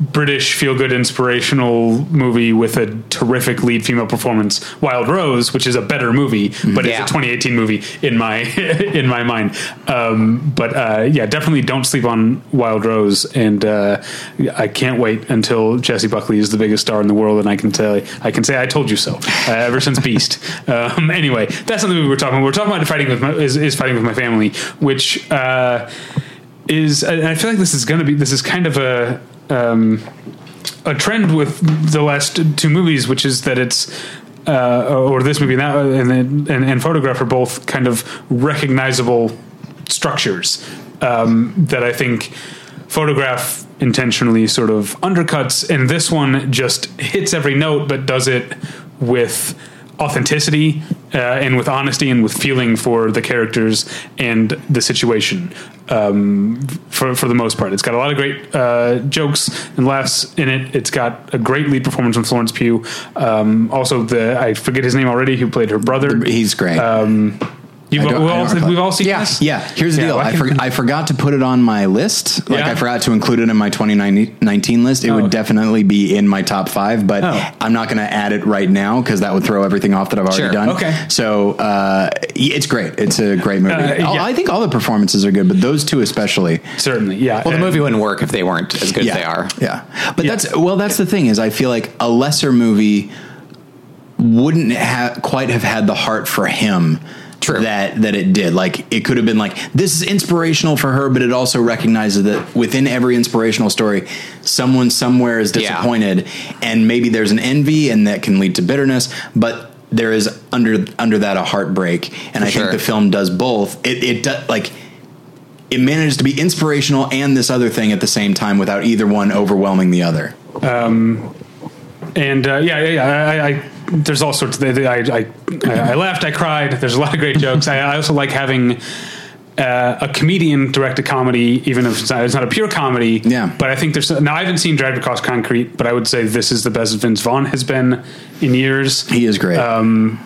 British feel good inspirational movie with a terrific lead female performance, Wild Rose, which is a better movie, but Yeah. it's a 2018 movie in my in my mind. Um, but uh, yeah, definitely don't sleep on Wild Rose, and uh, I can't wait until Jessie Buckley is the biggest star in the world, and I can tell I can say I told you so. Uh, ever since Beast. Um, anyway, that's not the movie we're talking. about. We're talking about fighting with my, is, is fighting with my family, which. Uh, is I feel like this is going to be this is kind of a um, a trend with the last two movies, which is that it's uh, or this movie and that and, and and photograph are both kind of recognizable structures um, that I think photograph intentionally sort of undercuts, and this one just hits every note, but does it with authenticity uh, and with honesty and with feeling for the characters and the situation um, for for the most part. It's got a lot of great uh, jokes and laughs in it. It's got a great lead performance from Florence Pugh. Um, also, the I forget his name already, who played her brother. He's great. You've, we've, all, recall. we've all seen Yeah. this. Yeah, here's the Yeah, deal. well, I I, for, I forgot to put it on my list. Like Yeah. I forgot to include it in my 2019 list. It Oh. would definitely be in my top five, but Oh. I'm not going to add it right now because that would throw everything off that I've already Sure. done. Okay. So uh, it's great. It's a great movie. Uh, All- I think all the performances are good, but those two especially. Certainly, yeah. Well, the movie wouldn't work if they weren't as good yeah, as they are. Yeah, but that's well. That's the thing is, I feel like a lesser movie wouldn't ha- quite have had the heart for him. True. That that it did. Like it could have been like this is inspirational for her, but it also recognizes that within every inspirational story, someone somewhere is Yeah. disappointed, and maybe there's an envy, and that can lead to bitterness. But there is under under that a heartbreak, and I sure. think the film does both. It it does like it manages to be inspirational and this other thing at the same time without either one overwhelming the other. Um, and uh, yeah, yeah, yeah. I, I, there's all sorts of. I, I, I laughed. I cried. There's a lot of great jokes. I, I also like having. Uh, a comedian direct a comedy, even if it's not, it's not a pure comedy. Yeah. But I think there's now I haven't seen Dragged Across Concrete, but I would say this is the best Vince Vaughn has been in years. He is great.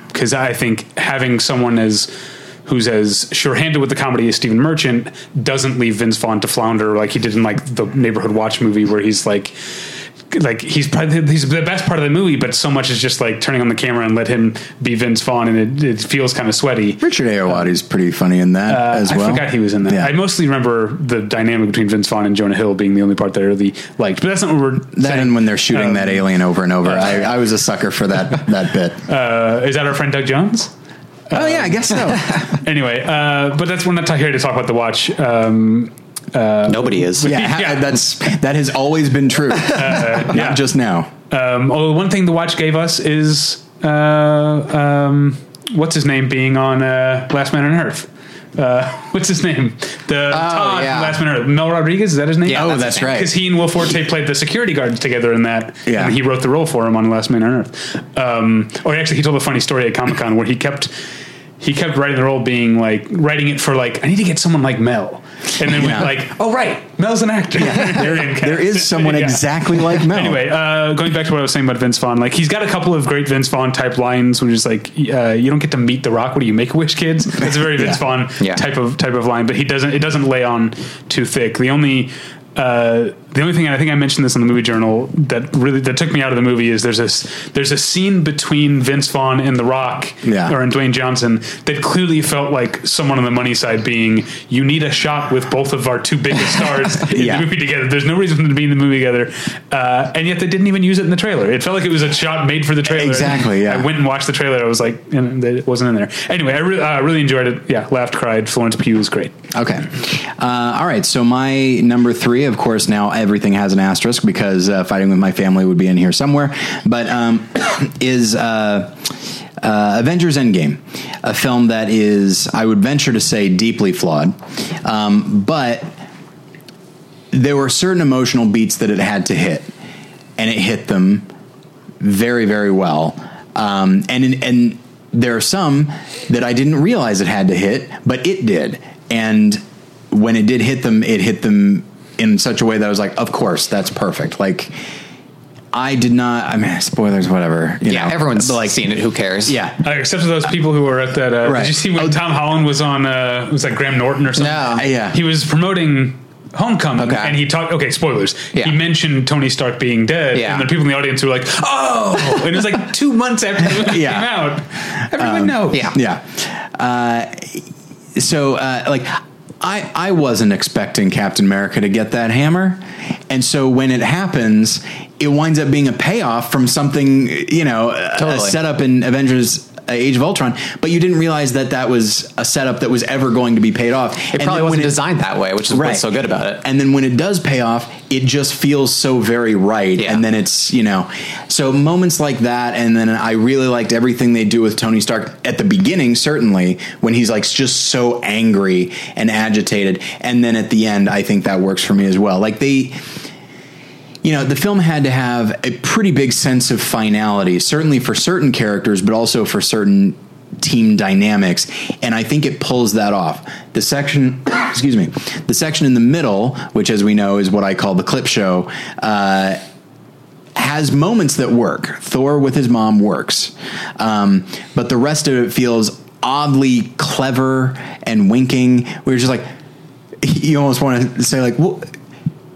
because I think having someone as who's as sure-handed with the comedy as Stephen Merchant, doesn't leave Vince Vaughn to flounder like he did in like the Neighborhood Watch movie, where he's like. Like he's probably he's the best part of the movie, but so much is just like turning on the camera and let him be Vince Vaughn, and it, it feels kind of sweaty. Richard Ayoade's pretty funny in that Uh, as well. I forgot he was in that. Yeah. I mostly remember the dynamic between Vince Vaughn and Jonah Hill being the only part that I really liked. But that's not what we're That saying. and when they're shooting Um, that alien over and over, I, I was a sucker for that that bit. Uh, is that our friend Doug Jones? oh yeah, I guess so. Anyway, uh, but that's we're not here to talk about the watch. Um, Nobody is. Yeah, ha- Yeah. that's that has always been true, not yeah. just now. um, although one thing the watch gave us is uh, um, what's his name being on uh, Last Man on Earth. Uh, what's his name? The Todd yeah. Last Man on Earth. Mel Rodriguez is that his name? Yeah, Oh, that's that's name. right. because he and Will Forte played the security guards together in that. Yeah. and he wrote the role for him on Last Man on Earth. Um, or actually, he told a funny story at Comic Con where he kept he kept writing the role, being like writing it for like I need to get someone like Mel, and then Yeah. went like, oh right, Mel's an actor. They're There is someone Yeah. exactly like Mel. Anyway, uh, going back to what I was saying about Vince Vaughn, like he's got a couple of great Vince Vaughn type lines, which is like, uh, "You don't get to meet the Rock. What do you make a wish, kids?" That's a very Vince Vaughn Yeah. type of type of line, but he doesn't. It doesn't lay on too thick. The only uh, the only thing and I think I mentioned this in the movie journal that really that took me out of the movie is there's this there's a scene between Vince Vaughn and The Rock, Yeah. or and Dwayne Johnson that clearly felt like someone on the money side being you need a shot with both of our two biggest stars in Yeah. the movie together. There's no reason for them to be in the movie together, uh, and yet they didn't even use it in the trailer. It felt like it was a shot made for the trailer. Exactly, yeah. I went and watched the trailer. I was like, and it wasn't in there. Anyway, I really, uh, really enjoyed it. Yeah, laughed, cried. Florence Pugh was great. Okay. Uh, all right. So my number three, of course, now everything has an asterisk because uh, fighting with my family would be in here somewhere, but um, is uh, uh, Avengers Endgame, a film that is, I would venture to say, deeply flawed, um, but there were certain emotional beats that it had to hit, and it hit them very, very well. Um, and in, and there are some that I didn't realize it had to hit, but it did. And when it did hit them, it hit them in such a way that I was like, of course, that's perfect. Like I did not. I mean, spoilers, whatever. You Yeah, know, everyone's but, like seen it. Who cares? Yeah, Uh, except for those people who were at that. Uh, Right. Did you see when Oh. Tom Holland was on? Uh, was that Graham Norton or something? No. Yeah. He was promoting Homecoming, Okay. and he talked. Okay, spoilers. Yeah. He mentioned Tony Stark being dead, Yeah. and the people in the audience were like, "Oh!" and it was like two months after the movie Yeah. came out. Everyone knows. Yeah. yeah. Uh, so, uh, like, I I wasn't expecting Captain America to get that hammer, and so when it happens, it winds up being a payoff from something you know a- a setup in Avengers. Age of Ultron, but you didn't realize that that was a setup that was ever going to be paid off. It And probably wasn't it- designed that way, which is what's so good about it. and then when it does pay off, it just feels so very right. Yeah. And then it's, you know, so moments like that. And then I really liked everything they do with Tony Stark at the beginning, certainly, when he's like just so angry and agitated. And then at the end, I think that works for me as well. Like they, you know, the film had to have a pretty big sense of finality, certainly for certain characters, but also for certain team dynamics. And I think it pulls that off. The section, excuse me, the section in the middle, which, as we know, is what I call the clip show, uh, has moments that work. Thor with his mom works, um, but the rest of it feels oddly clever and winking. We're just like, you almost want to say like, well,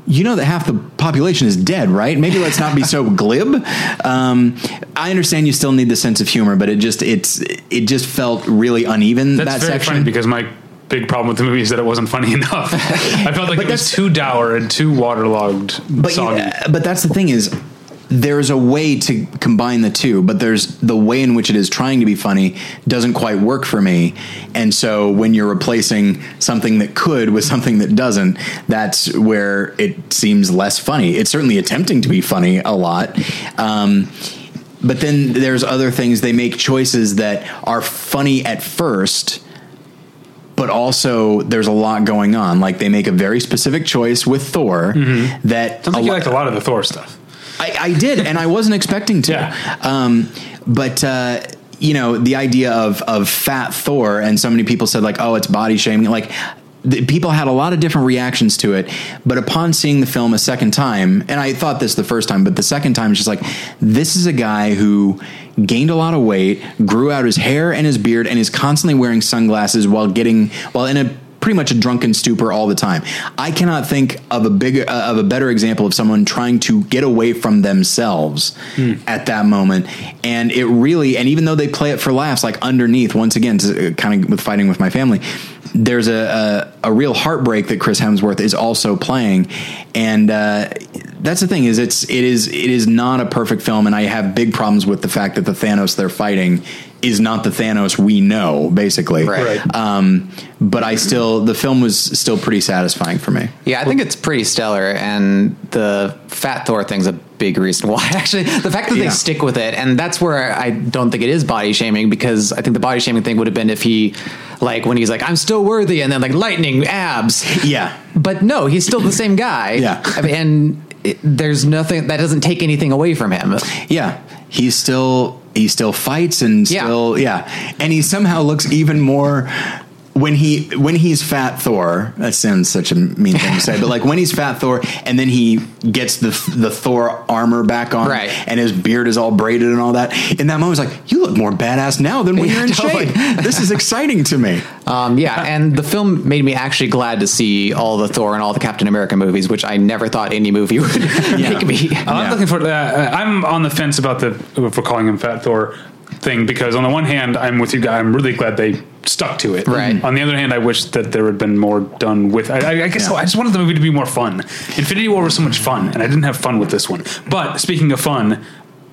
you know that half the population is dead, right? Maybe let's not be so glib. Um, I understand you still need the sense of humor, but it just it's it just felt really uneven That's that very section. funny because my big problem with the movie is that it wasn't funny enough. I felt like But it was too dour and too waterlogged, but you- uh, but that's the thing is there's a way to combine the two but there's the way in which it is trying to be funny doesn't quite work for me. And so when you're replacing something that could with something that doesn't that's where it seems less funny. It's certainly attempting to be funny a lot um, but then there's other things. They make choices that are funny at first but also there's a lot going on. Like they make a very specific choice with thor that Sounds like a you liked a lot of the Thor stuff. I, I did, and I wasn't expecting to. Yeah. Um, but uh, you know, the idea of of fat Thor, and so many people said like, "Oh, it's body shaming." Like the, people had a lot of different reactions to it. But upon seeing the film a second time, and I thought this the first time, but the second time, it's just like this is a guy who gained a lot of weight, grew out his hair and his beard, and is constantly wearing sunglasses while getting while in a pretty much a drunken stupor all the time. I cannot think of a bigger uh, of a better example of someone trying to get away from themselves at that moment. And it really, and even though they play it for laughs, like underneath, once again, to, uh, kind of with fighting with my family, there's a, a a real heartbreak that Chris Hemsworth is also playing, and uh, that's the thing is it's it is it is not a perfect film, and I have big problems with the fact that the Thanos they're fighting is not the Thanos we know, basically. Right. Right. Um, but I still the film was still pretty satisfying for me. Yeah, I think it's pretty stellar, and the Fat Thor thing's a big reason why. Actually, the fact that they stick with it, and that's where I don't think it is body shaming because I think the body shaming thing would have been if he, like, when he's like, "I'm still worthy," and then like lightning abs. Yeah. But no, he's still the same guy. Yeah. I mean, and it, there's nothing that doesn't take anything away from him. Yeah, he's still he still fights and Yeah. still yeah, and he somehow looks even more when he when he's Fat Thor. That sounds such a mean thing to say, but like when he's Fat Thor, and then he gets the the Thor armor back on, Right. and his beard is all braided and all that. In that moment, it's like you look more badass now than when Yeah, you're in totally. shape. This is exciting to me. Um, yeah, and the film made me actually glad to see all the Thor and all the Captain America movies, which I never thought any movie would make me. I'm Yeah. looking for. Uh, I'm on the fence about the for calling him Fat Thor thing because on the one hand, I'm with you guys. I'm really glad they stuck to it. Right. On the other hand, I wish that there had been more done with. I, I- guess Yeah. I just wanted the movie to be more fun. Infinity War was so much fun, and I didn't have fun with this one. But speaking of fun.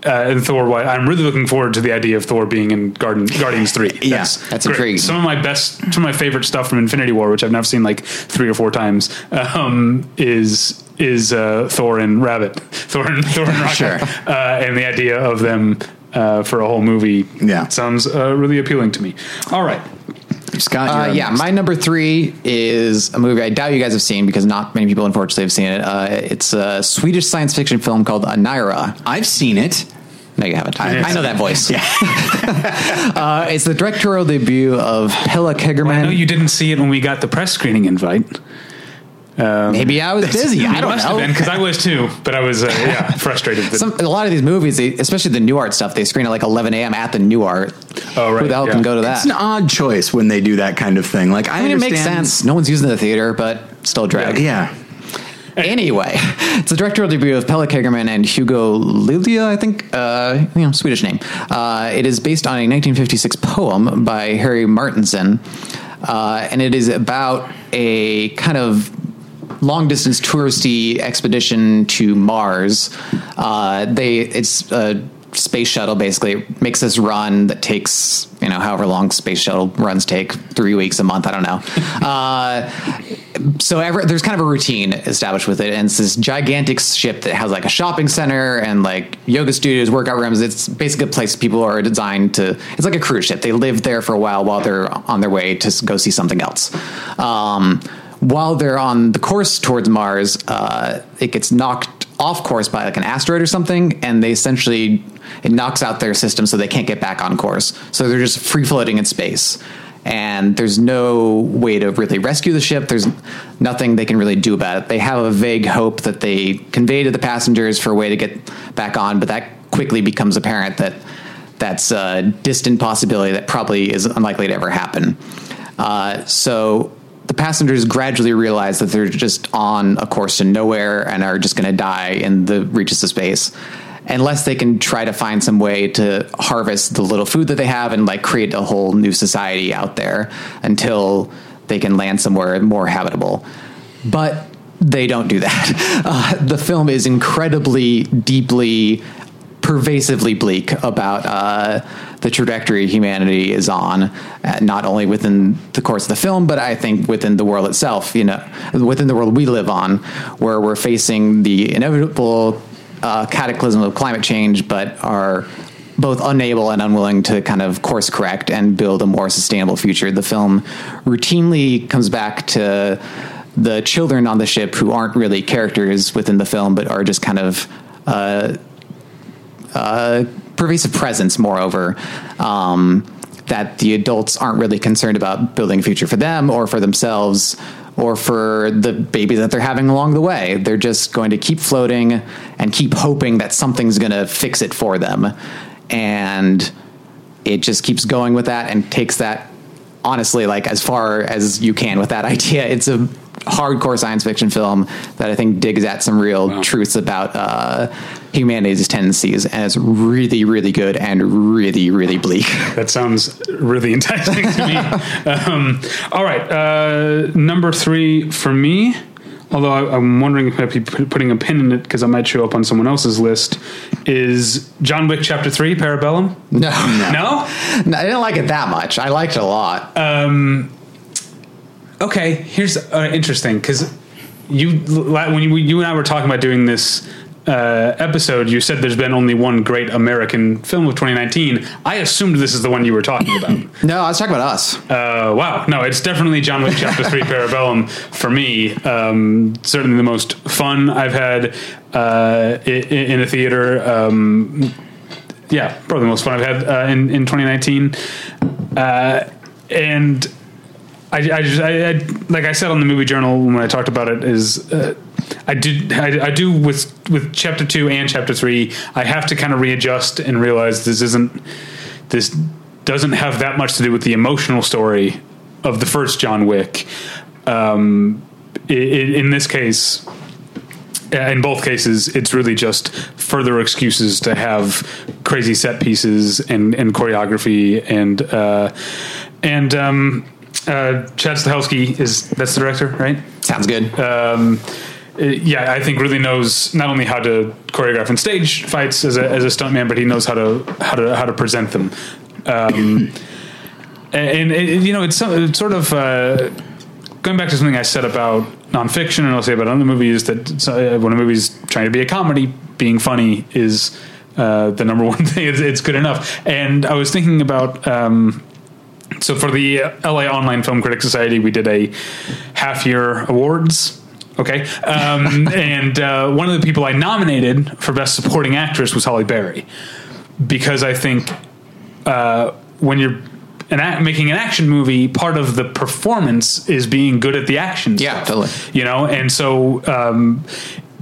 Uh, in Thor, why I'm really looking forward to the idea of Thor being in Garden, Guardians Three. Yeah, that's great. intriguing. Some of my best, some of my favorite stuff from Infinity War, which I've now seen like three or four times, um, is is uh, Thor and Rabbit, Thor and Thor and Rocket, Sure. uh, and the idea of them uh, for a whole movie. Yeah. sounds uh, really appealing to me. All right, Scott, Uh, yeah, my number three is a movie I doubt you guys have seen because not many people, unfortunately, have seen it. Uh, it's a Swedish science fiction film called Aniara. I've seen it. No, you haven't. haven't I know that voice. Yeah. Uh, it's the directorial debut of Pella Kågerman. I know you didn't see it when we got the press screening invite. Maybe I was busy. I don't must know. because I was too, but I was uh, yeah frustrated. That, Some, a lot of these movies, they, especially the Nuart stuff, they screen at like 11 a.m. at the New Art. Oh, right, Who the hell yeah. can go to that? It's an odd choice when they do that kind of thing. Like I, I mean, it makes sense. No one's using the theater, but still drag. Yeah. Anyway, it's the directorial debut of Pella Kågerman and Hugo Lilja, I think, uh, you know, Swedish name. Uh, it is based on a 1956 poem by Harry Martinson, uh, and it is about a kind of long distance touristy expedition to Mars. Uh, they it's a space shuttle basically It makes this run that takes you know however long space shuttle runs take three weeks a month I don't know. Uh, so there's kind of a routine established with it, and it's this gigantic ship that has like a shopping center and like yoga studios, workout rooms. It's basically a place people are designed to. It's like a cruise ship. They live there for a while while they're on their way to go see something else. Um, while they're on the course towards Mars, uh, it gets knocked off course by like an asteroid or something, and they essentially it knocks out their system so they can't get back on course. So they're just free floating in space and there's no way to really rescue the ship. There's nothing they can really do about it. They have a vague hope that they convey to the passengers for a way to get back on, but that quickly becomes apparent that that's a distant possibility that probably is unlikely to ever happen. Uh, so the passengers gradually realize that they're just on a course to nowhere and are just going to die in the reaches of space unless they can try to find some way to harvest the little food that they have and like create a whole new society out there until they can land somewhere more habitable. But they don't do that. Uh, the film is incredibly deeply pervasively bleak about uh, the trajectory humanity is on, uh, not only within the course of the film, but I think within the world itself. You know, within the world we live on, where we're facing the inevitable uh, cataclysm of climate change, but are both unable and unwilling to kind of course correct and build a more sustainable future. The film routinely comes back to the children on the ship who aren't really characters within the film, but are just kind of uh, uh, pervasive presence, moreover. Um, that the adults aren't really concerned about building a future for them or for themselves or for the baby that they're having along the way. They're just going to keep floating and keep hoping that something's going to fix it for them. And it just keeps going with that and takes that honestly like as far as you can with that idea. It's a hardcore science fiction film that I think digs at some real truths about uh, humanity's tendencies, and it's really, really good and really, really bleak. That sounds really enticing to me. um, all right, uh, number three for me. Although I, I'm wondering if I might be putting a pin in it because I might show up on someone else's list. Is John Wick Chapter Three Parabellum? No, No. no, I didn't like it that much. I liked it a lot. Okay, here's uh, interesting because you when you, you and I were talking about doing this uh, episode, you said there's been only one great American film of 2019. I assumed this is the one you were talking about. no, I was talking about us. Uh, wow, no, it's definitely John Wick Chapter Three Parabellum for me. Um, certainly the most fun I've had uh, in, in a theater. Um, yeah, probably the most fun I've had uh, in in 2019. Uh, and I, I just I, I like I said on the movie journal when I talked about it is. Uh, I do. I, I do with with chapter two and chapter three. I have to kind of readjust and realize this isn't. This doesn't have that much to do with the emotional story of the first John Wick. Um, i i in this case, uh, in both cases, it's really just further excuses to have crazy set pieces and, and choreography and uh, and um, uh, Chad Stahelski is that's the director, right? Sounds good. um, uh, yeah, I think really knows not only how to choreograph and stage fights as a as a stuntman, but he knows how to how to how to present them. Um, and, and, you know, it's, it's sort of uh, going back to something I said about nonfiction, and I'll say about other movies that uh, when a movie's trying to be a comedy, being funny is uh, the number one thing. It's, it's good enough. And I was thinking about. Um, so for the LA Online Film Critics Society, we did a half year awards. Okay, um, and uh, one of the people I nominated for Best Supporting Actress was Halle Berry because I think uh, when you're an act, making an action movie, part of the performance is being good at the action. Yeah, stuff, totally. You know, and so um,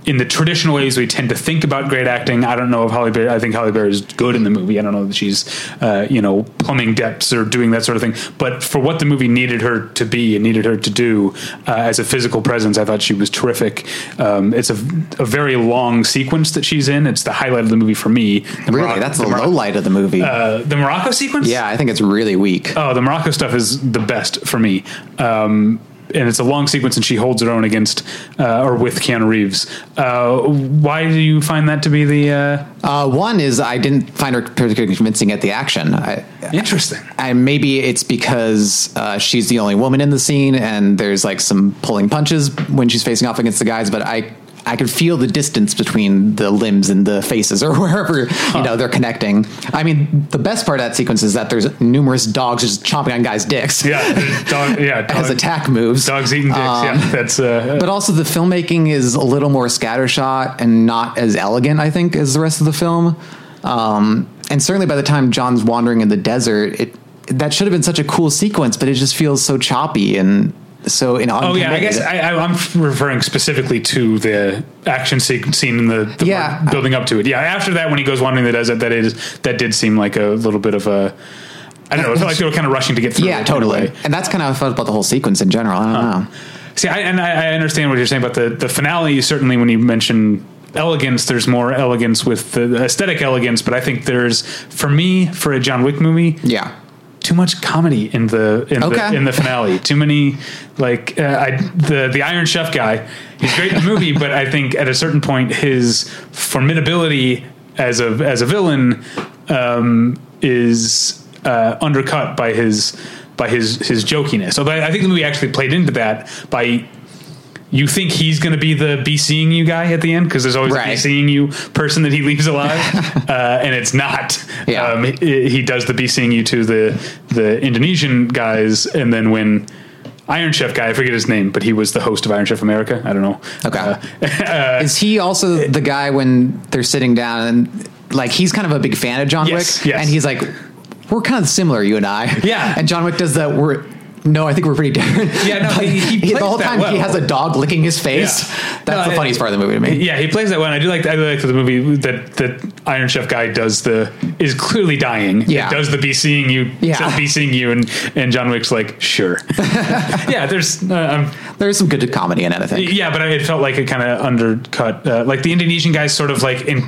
in the traditional ways we tend to think about great acting, I don't know if Halle Berry. I think Halle Berry is good in the movie. I don't know that she's uh, you know plumbing depths or doing that sort of thing. But for what the movie needed her to be and needed her to do uh, as a physical presence, I thought she was terrific. Um, it's a, a very long sequence that she's in. It's the highlight of the movie for me. The really, Morocco- that's the, the low light of the movie. uh, the Morocco sequence. yeah, I think it's really weak. Oh, the Morocco stuff is the best for me. Um, and it's a long sequence, and she holds her own against uh, or with Keanu Reeves. Uh, why do you find that to be the uh, Uh, one is I didn't find her particularly convincing at the action. I, interesting? and maybe it's because uh, she's the only woman in the scene, and there's like some pulling punches when she's facing off against the guys. But I, I could feel the distance between the limbs and the faces, or wherever you know they're connecting. I mean, the best part of that sequence is that there's numerous dogs just chomping on guys' dicks. Yeah, dog, yeah, dog, as attack moves. dogs eating dicks. yeah, Um, that's uh, But also the filmmaking is a little more scattershot and not as elegant, I think, as the rest of the film. Um, and certainly by the time John's wandering in the desert, it that should have been such a cool sequence, but it just feels so choppy and so in. Oh yeah, I guess I, I, I'm referring specifically to the action scene in the, the Yeah. building up to it. Yeah, after that, when he goes wandering the desert, that is that did seem like a little bit of a. I don't know. It felt like they were kind of rushing to get through. yeah, totally. And that's kind of how I felt about the whole sequence in general. I don't know. See, I, and I, I understand what you're saying about the the finale. Certainly, when you mention elegance, there's more elegance with the aesthetic elegance. But I think there's, for me, for a John Wick movie, Yeah. Too much comedy in the in Okay. the in the finale. Too many like uh, I, the the Iron Chef guy. He's great in the movie, but I think at a certain point his formidability as a as a villain um, is uh, undercut by his by his his jokiness. So I I think the movie actually played into that by. You think he's going to be the be seeing you guy at the end because there's always a be seeing you person that he leaves alive, uh, and it's not. Yeah. Um, he, he does the be seeing you to the the Indonesian guys, and then when Iron Chef guy, I forget his name, but he was the host of Iron Chef America. I don't know. Okay. Uh, Is he also the guy when they're sitting down and like he's kind of a big fan of John Yes, Wick? yes. And he's like, we're kind of similar, you and I. Yeah. And John Wick does that. We're No, I think we're pretty different. Yeah, no, he- he the whole that time well. he has a dog licking his face. Yeah. That's No, the it- funniest part of the movie to me. Yeah, he plays that one. I do like. I do like the movie that that Iron Chef guy does the is clearly dying. Yeah. does the be seeing you. Yeah. be seeing you, and and John Wick's like sure. yeah, there's. Uh, um, There's some good comedy in it, I think. yeah, but it felt like it kind of undercut. Uh, like the Indonesian guys, sort of like in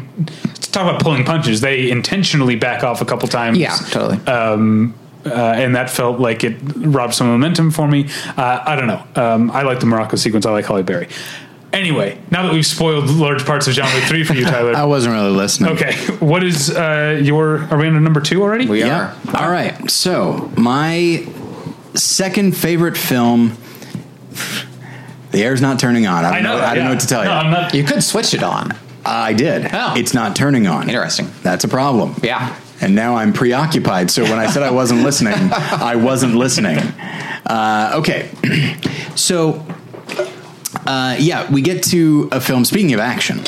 talk about pulling punches. They intentionally back off a couple times. Yeah, totally. Um, uh, and that felt like it robbed some momentum for me. Uh, I don't know. Um, I like the Morocco sequence. I like Halle Berry. Anyway, now that we've spoiled large parts of John Wick 3 for you, Tyler. I wasn't really listening. okay, what is uh, your. Are we on number two already? We Yeah. are. All right. So my second favorite film. The air's not turning on. I don't I know. know. I don't yeah. know what to tell No, you. I'm not. You could switch it on. I did. Oh. It's not turning on. Interesting. That's a problem. Yeah. And now I'm preoccupied. So when I said I wasn't listening, I wasn't listening. Uh, okay. So, uh, yeah, we get to a film. Speaking of action,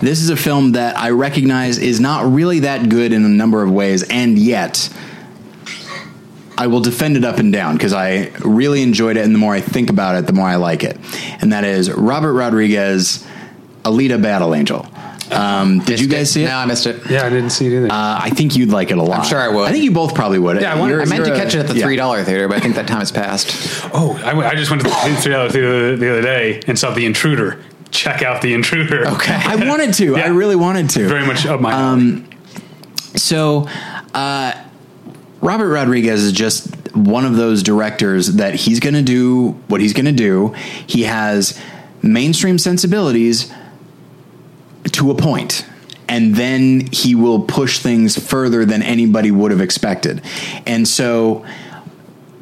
this is a film that I recognize is not really that good in a number of ways, and yet I will defend it up and down because I really enjoyed it, and the more I think about it, the more I like it. And that is Robert Rodriguez, Alita Battle Angel. Um, did you guys see it? No, I missed it. Yeah, I didn't see it either. Uh, I think you'd like it a lot. I'm sure I would. I think you both probably would. Yeah, I wanted- I meant to a- catch it at the yeah. three dollar theater, but I think that time has passed. oh, I, went- I just went to the three dollar theater the other day and saw The Intruder. Check out The Intruder. Okay. I wanted to. Yeah. I really wanted to. Very much up my Um. So, uh, Robert Rodriguez is just one of those directors that he's going to do what he's going to do. He has mainstream sensibilities to a point, and then he will push things further than anybody would have expected. And so,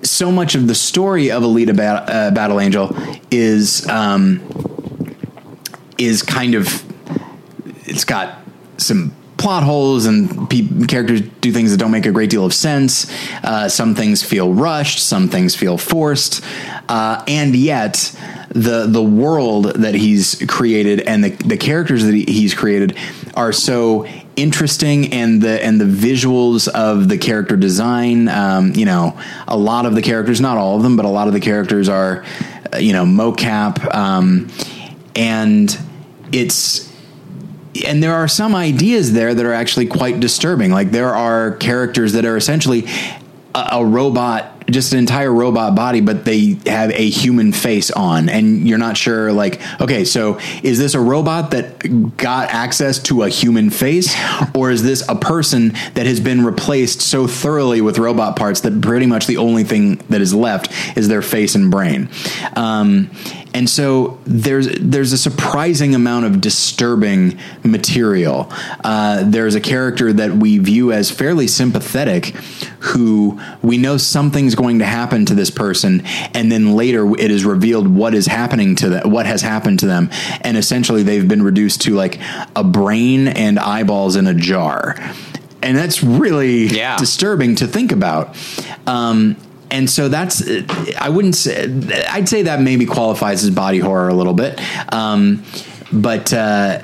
so much of the story of Alita uh, Battle Angel is um, is kind of it's got some plot holes and pe- characters do things that don't make a great deal of sense. Uh, some things feel rushed, some things feel forced, uh, and yet the the world that he's created and the the characters that he, he's created are so interesting and the and the visuals of the character design um, you know a lot of the characters not all of them but a lot of the characters are uh, you know mocap um, and it's and there are some ideas there that are actually quite disturbing. Like there are characters that are essentially a, a robot, just an entire robot body, but they have a human face on, and you're not sure. Like, okay, so is this a robot that got access to a human face, or is this a person that has been replaced so thoroughly with robot parts that pretty much the only thing that is left is their face and brain? Um, and so there's there's a surprising amount of disturbing material. Uh, there's a character that we view as fairly sympathetic, who we know something's going to happen to this person, and then later it is revealed what is happening to them, what has happened to them, and essentially they've been reduced to like a brain and eyeballs in a jar, and that's really Yeah. disturbing to think about. Um, and so that's I wouldn't say I'd say that maybe qualifies as body horror a little bit, um, but uh,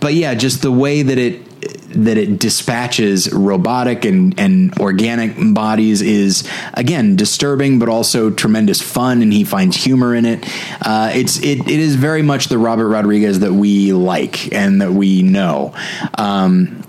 but yeah, just the way that it that it dispatches robotic and and organic bodies is again disturbing, but also tremendous fun, and he finds humor in it. Uh, it's it it is very much the Robert Rodriguez that we like and that we know. Um,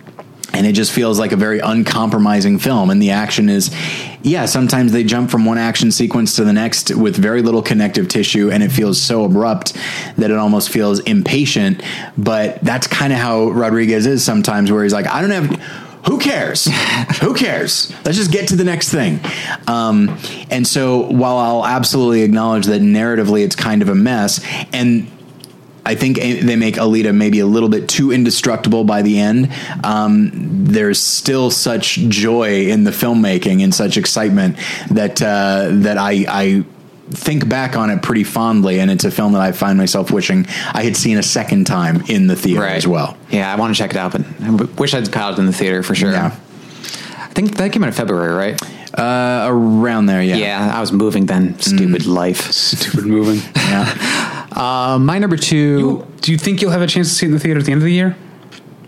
and it just feels like a very uncompromising film. And the action is yeah sometimes they jump from one action sequence to the next with very little connective tissue and it feels so abrupt that it almost feels impatient. But that's kind of how rodriguez is sometimes where he's like i don't have who cares? Who cares? Let's just get to the next thing. Um, and so while i'll absolutely acknowledge that narratively it's kind of a mess and I think they make Alita maybe a little bit too indestructible by the end. Um, there's still such joy in the filmmaking and such excitement that uh, that I, I think back on it pretty fondly, and it's a film that I find myself wishing I had seen a second time in the theater as well. Yeah, I want to check it out, but I w- wish I'd caught it in the theater for sure. Yeah. I think that came out in February, right? Uh, around there, yeah, Yeah, I was moving then. Stupid life. Stupid moving. yeah. Uh, my number two. Do you think you'll have a chance to see it in the theater at the end of the year?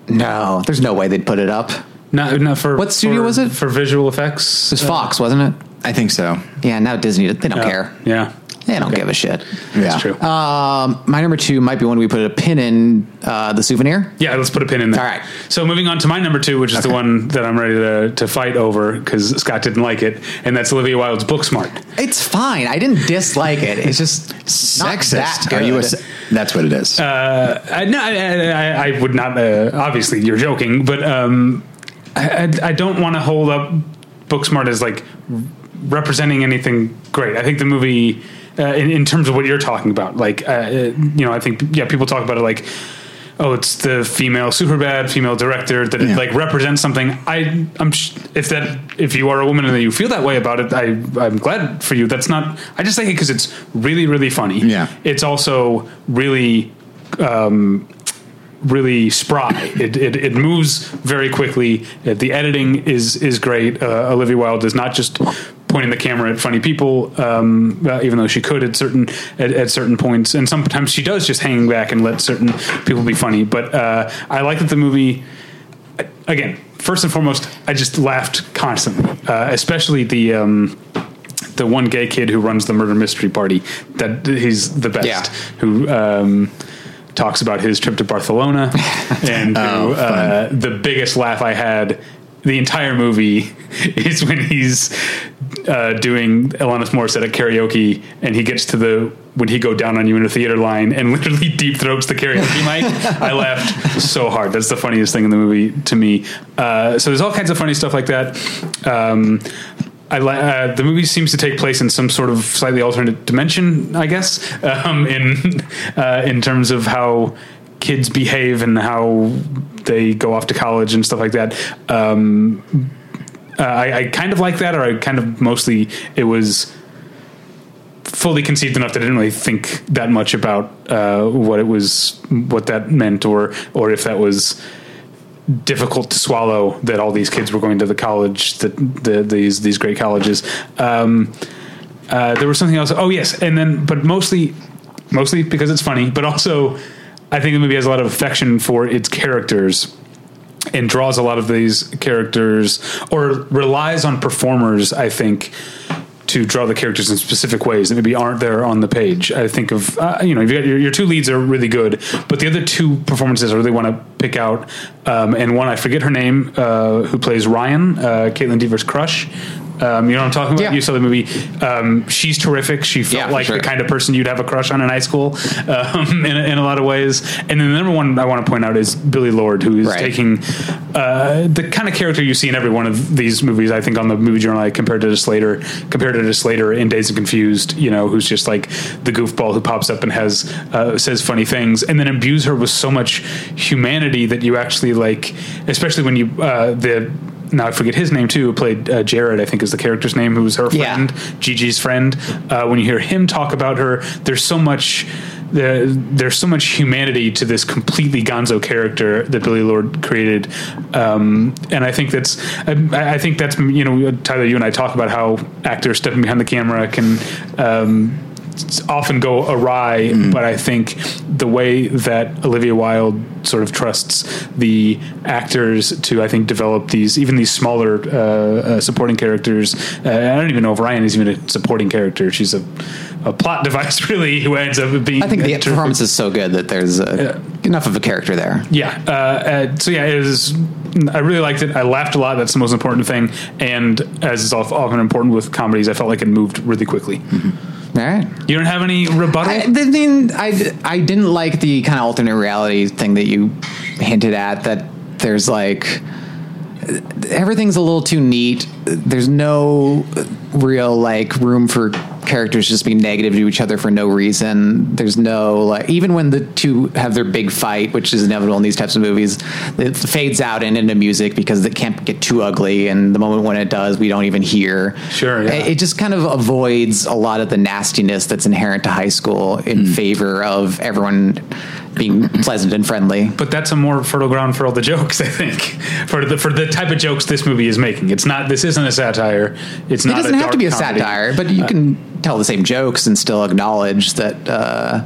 No, there's no way they'd put it up. Not, not for What studio for- was it? for visual effects? It was Fox, wasn't it? I think so. Yeah, now Disney they don't Yeah. care. Yeah. They don't give a shit. Yeah. That's true. Um, my number two might be one we put a pin in uh, the souvenir. Yeah, let's put a pin in there. All right. So moving on to my number two, which is the one that I'm ready to, to fight over because Scott didn't like it, and that's Olivia Wilde's Booksmart. It's fine. I didn't dislike it. It's just Sexist. that. Are you a, that's what it is. I, no, I, I, I would not. Uh, obviously, you're joking, but um, I, I, I don't want to hold up Booksmart as like representing anything great. I think the movie, uh, in, in terms of what you're talking about, like uh, you know, I think yeah, people talk about it like. Oh, it's the female Superbad female director that Yeah. it like represents something. I, I'm sh- if that if you are a woman and you feel that way about it, I I'm glad for you. That's not. I just like it because it's really really funny. Yeah. it's also really um, really spry. It, it, it moves very quickly. Uh, The editing is is great. Uh, Olivia Wilde is not just pointing the camera at funny people, um, uh, even though she could at certain at, at certain points, and sometimes she does just hang back and let certain people be funny. But uh, I like that the movie. Again, first and foremost, I just laughed constantly, uh, especially the. Um, the one gay kid who runs the murder mystery party that he's the best Yeah. who um, talks about his trip to Barcelona and Oh, uh, the biggest laugh I had the entire movie is when he's uh, doing Alanis Morissette at karaoke and he gets to the when he go down on you in a theater line and literally deep throats the karaoke mic. I laughed so hard. That's the funniest thing in the movie to me. Uh, so there's all kinds of funny stuff like that. Um, I li- uh, the movie seems to take place in some sort of slightly alternate dimension, I guess, um, in uh, in terms of how kids behave and how they go off to college and stuff like that. Um, uh, I, I kind of like that, or I kind of mostly it was fully conceived enough that I didn't really think that much about uh, what it was, what that meant, or or if that was difficult to swallow that all these kids were going to the college that the, these these great colleges. Um, uh, there was something else. Oh yes, and then but mostly mostly because it's funny, but also I think the movie has a lot of affection for its characters and draws a lot of these characters or relies on performers. I think. To draw the characters in specific ways that maybe aren't there on the page. I think of uh, you know got your, your two leads are really good, but the other two performances I really want to pick out. Um, and one I forget her name, uh, who plays Ryan, uh, Kaitlyn Dever's crush. Um, you know what I'm talking about? Yeah. You saw the movie. Um, she's terrific. She felt Yeah, like sure. the kind of person you'd have a crush on in high school um, in, a, in a lot of ways. And then the number one I want to point out is Billie Lourd, who is Right. taking uh, the kind of character you see in every one of these movies. I think on the movie journal, I compared it to Slater, compared it to Slater in Dazed and Confused. You know, who's just like the goofball who pops up and has uh, says funny things, and then imbues her with so much humanity that you actually like, especially when you uh, the. Now I forget his name too. Who played uh, Jared? I think is the character's name. Who was her Yeah. friend, Gigi's friend. Uh, when you hear him talk about her, there's so much. There, there's so much humanity to this completely gonzo character that Billie Lourd created, um, and I think that's I, I think that's you know Tyler, you and I talk about how actors stepping behind the camera can um, often go awry, but I think the way that Olivia Wilde sort of trusts the actors to, I think, develop these even these smaller uh, uh, supporting characters. Uh, I don't even know if Ryan is even a supporting character. She's a, a plot device, really, who ends up being. I think the terrific. performance is so good that there's uh enough of a character there. Yeah. Uh, uh, so yeah, it was. I really liked it. I laughed a lot. That's the most important thing. And as is often important with comedies, I felt like it moved really quickly. All right. You don't have any rebuttal? I, the thing, I, I didn't like the kind of alternate reality thing that you hinted at. That there's like everything's a little too neat. There's no real like room for characters just being negative to each other for no reason. There's no like even when the two have their big fight, which is inevitable in these types of movies, it fades out and into music because it can't get too ugly. And the moment when it does, we don't even hear. Sure, yeah. It, it just kind of avoids a lot of the nastiness that's inherent to high school in Hmm. favor of everyone being pleasant and friendly. but that's a more fertile ground for all the jokes. I think for the for the type of jokes this movie is making. It's not. This isn't a satire. It's not. It doesn't have to be a comedy. satire, but you can tell the same jokes and still acknowledge that uh,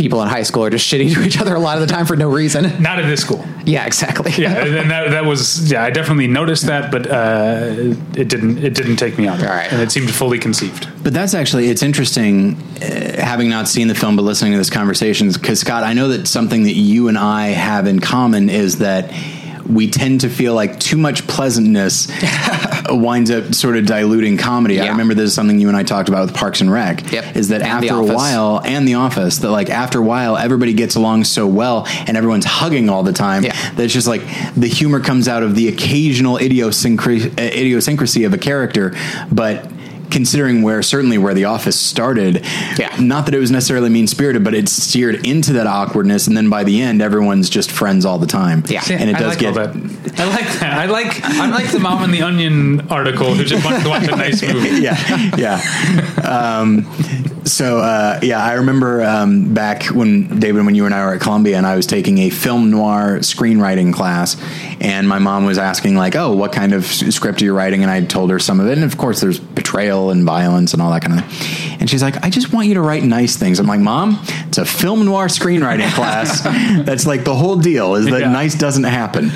people in high school are just shitty to each other a lot of the time for no reason. Not at this school. Yeah, exactly. Yeah, and that, that was yeah. I definitely noticed that, but uh, it didn't it didn't take me on. All right. and it seemed fully conceived. But that's actually it's interesting, uh, having not seen the film but listening to this conversation. Because Scott, I know that something that you and I have in common is that we tend to feel like too much pleasantness winds up sort of diluting comedy. I remember this is something you and I talked about with Parks and Rec. Yep. Is that And after a while, and The Office, that like after a while, everybody gets along so well and everyone's hugging all the time Yeah. that it's just like the humor comes out of the occasional idiosyncrasy of a character, but. Considering where certainly where the office started, Yeah. not that it was necessarily mean spirited, but it steered into that awkwardness, and then by the end, everyone's just friends all the time. Yeah. and it I does like get that. I like that. I like I'm like the mom in the Onion article who just wants to watch a nice movie. yeah, yeah. Um, so uh, yeah, I remember um, back when David, when you and I were at Columbia, and I was taking a film noir screenwriting class, and my mom was asking like, "Oh, what kind of script are you writing?" And I told her some of it, and of course, there's betrayal and violence and all that kind of thing. And she's like, "I just want you to write nice things." I'm like, "Mom, it's a film noir screenwriting class. That's like the whole deal. Is that Yeah. nice doesn't happen,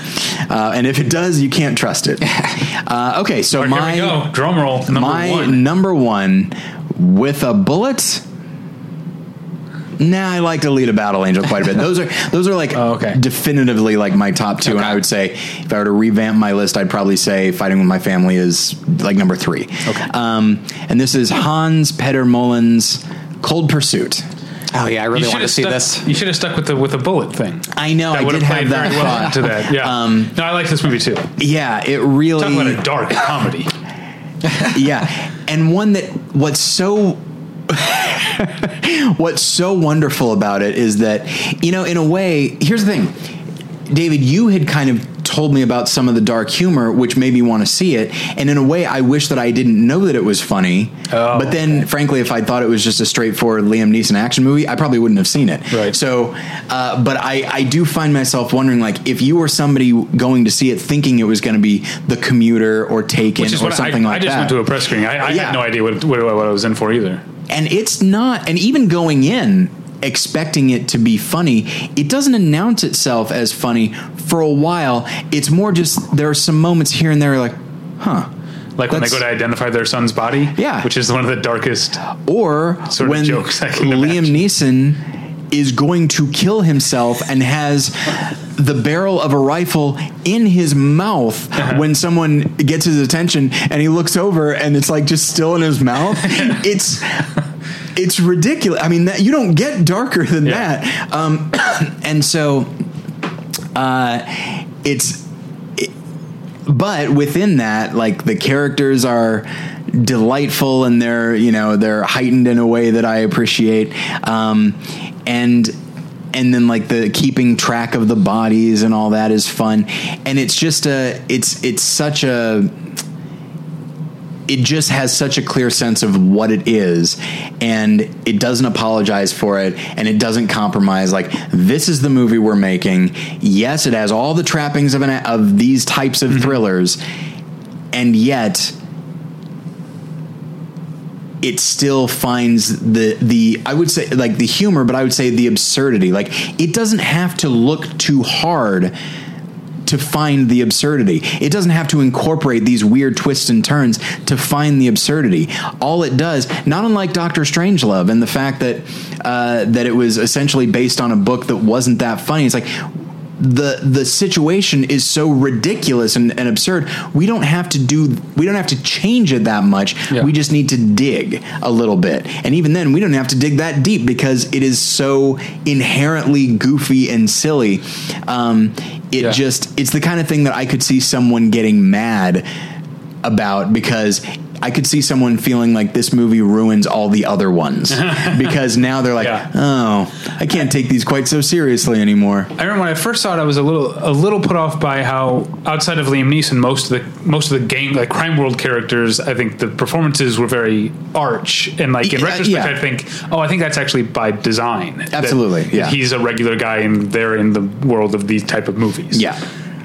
uh, and if it does, you can't trust it." Uh, okay, so Here my we go. Drum roll. Number my one. number one with a bullet. Nah, I like to lead a battle angel quite a bit. Those are those are like Oh, okay. definitively like my top two, and I would say if I were to revamp my list, I'd probably say fighting with my family is like number three. Okay. Um, and this is Hans Petter Moland's Cold Pursuit. Oh yeah, I really want to have see stuck. this. You should have stuck with the with the bullet thing. I know That I would did have have played that very well thought. into that. Yeah. Um, no, I like this movie too. Yeah, it really Talk about a dark comedy. yeah. And one that what's so what's so wonderful about it is that you know in a way here's the thing. David you had kind of told me about some of the dark humor which made me want to see it and in a way i wish that i didn't know that it was funny Oh, but then frankly if i thought it was just a straightforward liam neeson action movie i probably wouldn't have seen it Right. so uh, but I, I do find myself wondering like if you were somebody going to see it thinking it was going to be the commuter or taken or what I, something like that. I just that went to a press screening. I, I Yeah. had no idea what, what what I was in for either. and it's not and even going in expecting it to be funny it doesn't announce itself as funny for a while it's more just there are some moments here and there like huh Like when they go to identify their son's body. Yeah. Which is one of the darkest. or Sort of when jokes I can liam imagine. neeson is going to kill himself and has the barrel of a rifle in his mouth Uh-huh. when someone gets his attention and he looks over and it's like just still in his mouth it's it's ridiculous. I mean that you don't get darker than Yeah. that. Um, and so uh, it's it, but within that like the characters are delightful and they're you know they're heightened in a way that i appreciate. Um, and and then like the keeping track of the bodies and all that is fun. And it's just a it's it's such a it just has such a clear sense of what it is and it doesn't apologize for it and it doesn't compromise like this is the movie we're making. Yes it has all the trappings of an of these types of mm-hmm. thrillers and yet it still finds the the I would say like the humor but I would say the absurdity. Like it doesn't have to look too hard to find the absurdity. It doesn't have to incorporate these weird twists and turns to find the absurdity. All it does, not unlike Doctor Strangelove and the fact that uh, that it was essentially based on a book that wasn't that funny. It's like the the situation is so ridiculous and, and absurd. We don't have to do we don't have to change it that much. Yeah. We just need to dig a little bit. And even then we don't have to dig that deep because it is so inherently goofy and silly. Um, it Yeah. just it's the kind of thing that I could see someone getting mad about because I could see someone feeling like this movie ruins all the other ones because now they're like, Yeah. oh, I can't take these quite so seriously anymore. I remember when I first saw it, I was a little a little put off by how outside of Liam Neeson, most of the most of the game like crime world characters, I think the performances were very arch. And like in Yeah, retrospect, yeah. I think, oh, I think that's actually by design. Absolutely, yeah. he's a regular guy, and they're in the world of these type of movies. Yeah.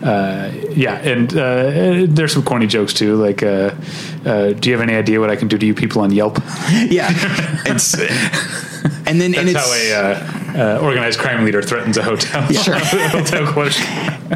Uh, yeah, and uh, there's some corny jokes too. Like, uh, uh, do you have any idea what I can do to you people on Yelp? yeah it's And then- that's and how a uh, uh, organized crime leader threatens a hotel. Sure. hotel question.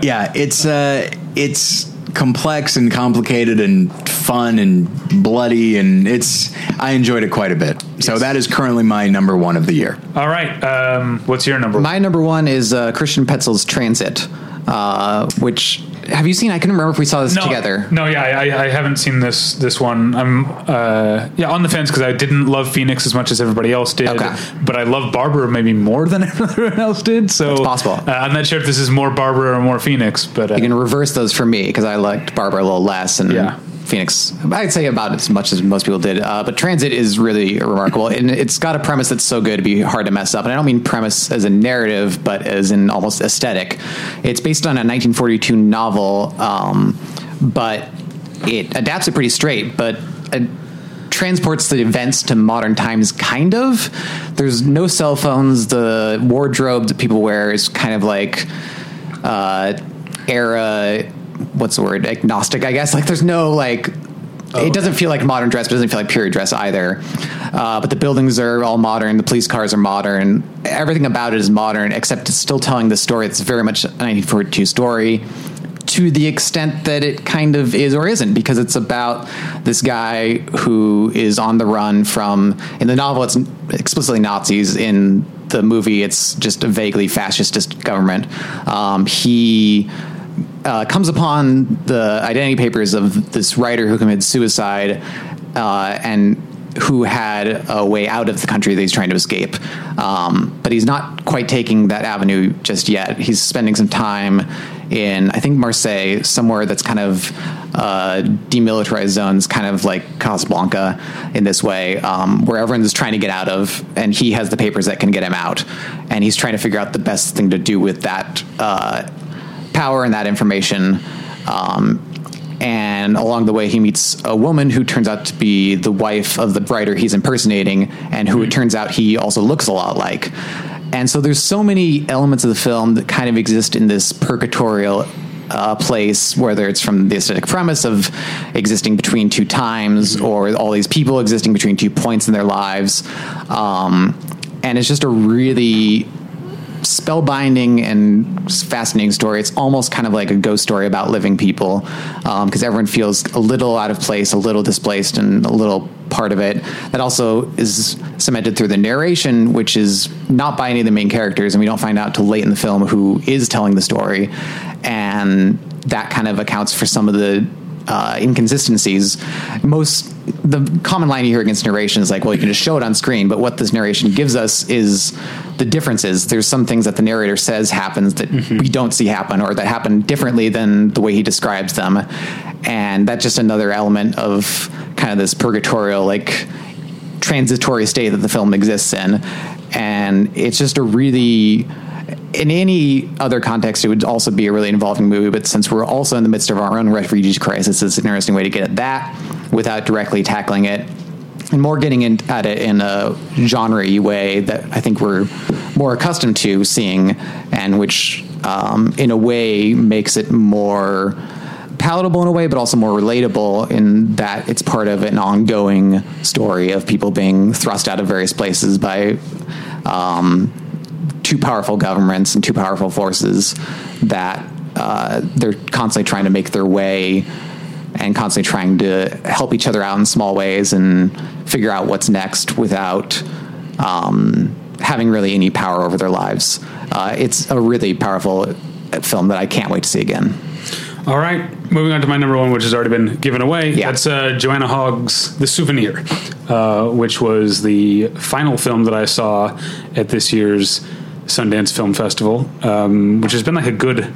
yeah, it's uh, it's complex and complicated and fun and bloody, and it's I enjoyed it quite a bit. So that is currently my number one of the year. All right. Um, what's your number? My number one is uh, Christian Petzold's Transit, uh, which have you seen? I couldn't remember if we saw this no, together. No, yeah, I, I haven't seen this this one. I'm uh, yeah on the fence because I didn't love Phoenix as much as everybody else did, Okay. but I love Barbara maybe more than everyone else did. So It's possible. Uh, I'm not sure if this is more Barbara or more Phoenix, but uh, You can reverse those for me because I liked Barbara a little less and Yeah. Phoenix. I'd say about as much as most people did. Uh, but Transit is really remarkable, and it's got a premise that's so good to be hard to mess up. And I don't mean premise as a narrative, but as in almost aesthetic. It's based on a 1942 novel, um, but it adapts it pretty straight, but. It, transports the events to modern times kind of there's no cell phones the wardrobe that people wear is kind of like uh, era what's the word? Agnostic i guess. Like there's no like it doesn't feel like modern dress but it doesn't feel like period dress either. Uh, but the buildings are all modern the police cars are modern everything about it is modern except it's still telling the story. It's very much a 1942 story to the extent that it kind of is or isn't because it's about this guy who is on the run from in the novel it's explicitly nazis. In the movie it's just a vaguely fascist government. Um, he uh, comes upon the identity papers of this writer who committed suicide uh, and who had a way out of the country that he's trying to escape. Um, but he's not quite taking that avenue just yet. He's spending some time in, I think, Marseille, somewhere that's kind of uh, demilitarized zones, kind of like Casablanca in this way, um, where everyone's trying to get out of, and he has the papers that can get him out. And he's trying to figure out the best thing to do with that uh, power and that information. Um, and along the way, he meets a woman who turns out to be the wife of the writer he's impersonating, and who it turns out he also looks a lot like. And so there's so many elements of the film that kind of exist in this purgatorial uh, place, whether it's from the aesthetic premise of existing between two times, or all these people existing between two points in their lives. Um, and it's just a really spellbinding and fascinating story. It's almost kind of like a ghost story about living people um, because everyone feels a little out of place, a little displaced, and a little part of it. That also is cemented through the narration, which is not by any of the main characters, and we don't find out till late in the film who is telling the story, and that kind of accounts for some of the uh, inconsistencies. Most the common line you hear against narration is like, well, you can just show it on screen, but what this narration gives us is the differences. There's some things that the narrator says happens that we don't see happen, or that happen differently than the way he describes them, and that's just another element of kind of this purgatorial, like transitory state that the film exists in, and it's just a really in any other context, it would also be a really involving movie. But since we're also in the midst of our own refugee crisis, it's an interesting way to get at that without directly tackling it, and more getting in, at it in a genre way that I think we're more accustomed to seeing, and which, um, in a way, makes it more palatable in a way, but also more relatable in that it's part of an ongoing story of people being thrust out of various places by. Um, two powerful governments and two powerful forces that uh, they're constantly trying to make their way and constantly trying to help each other out in small ways and figure out what's next without um, having really any power over their lives. Uh, it's a really powerful film that I can't wait to see again. All right, moving on to my number one, which has already been given away. Yeah. That's uh, Joanna Hogg's The Souvenir, uh, which was the final film that I saw at this year's Sundance Film Festival, um, which has been like a good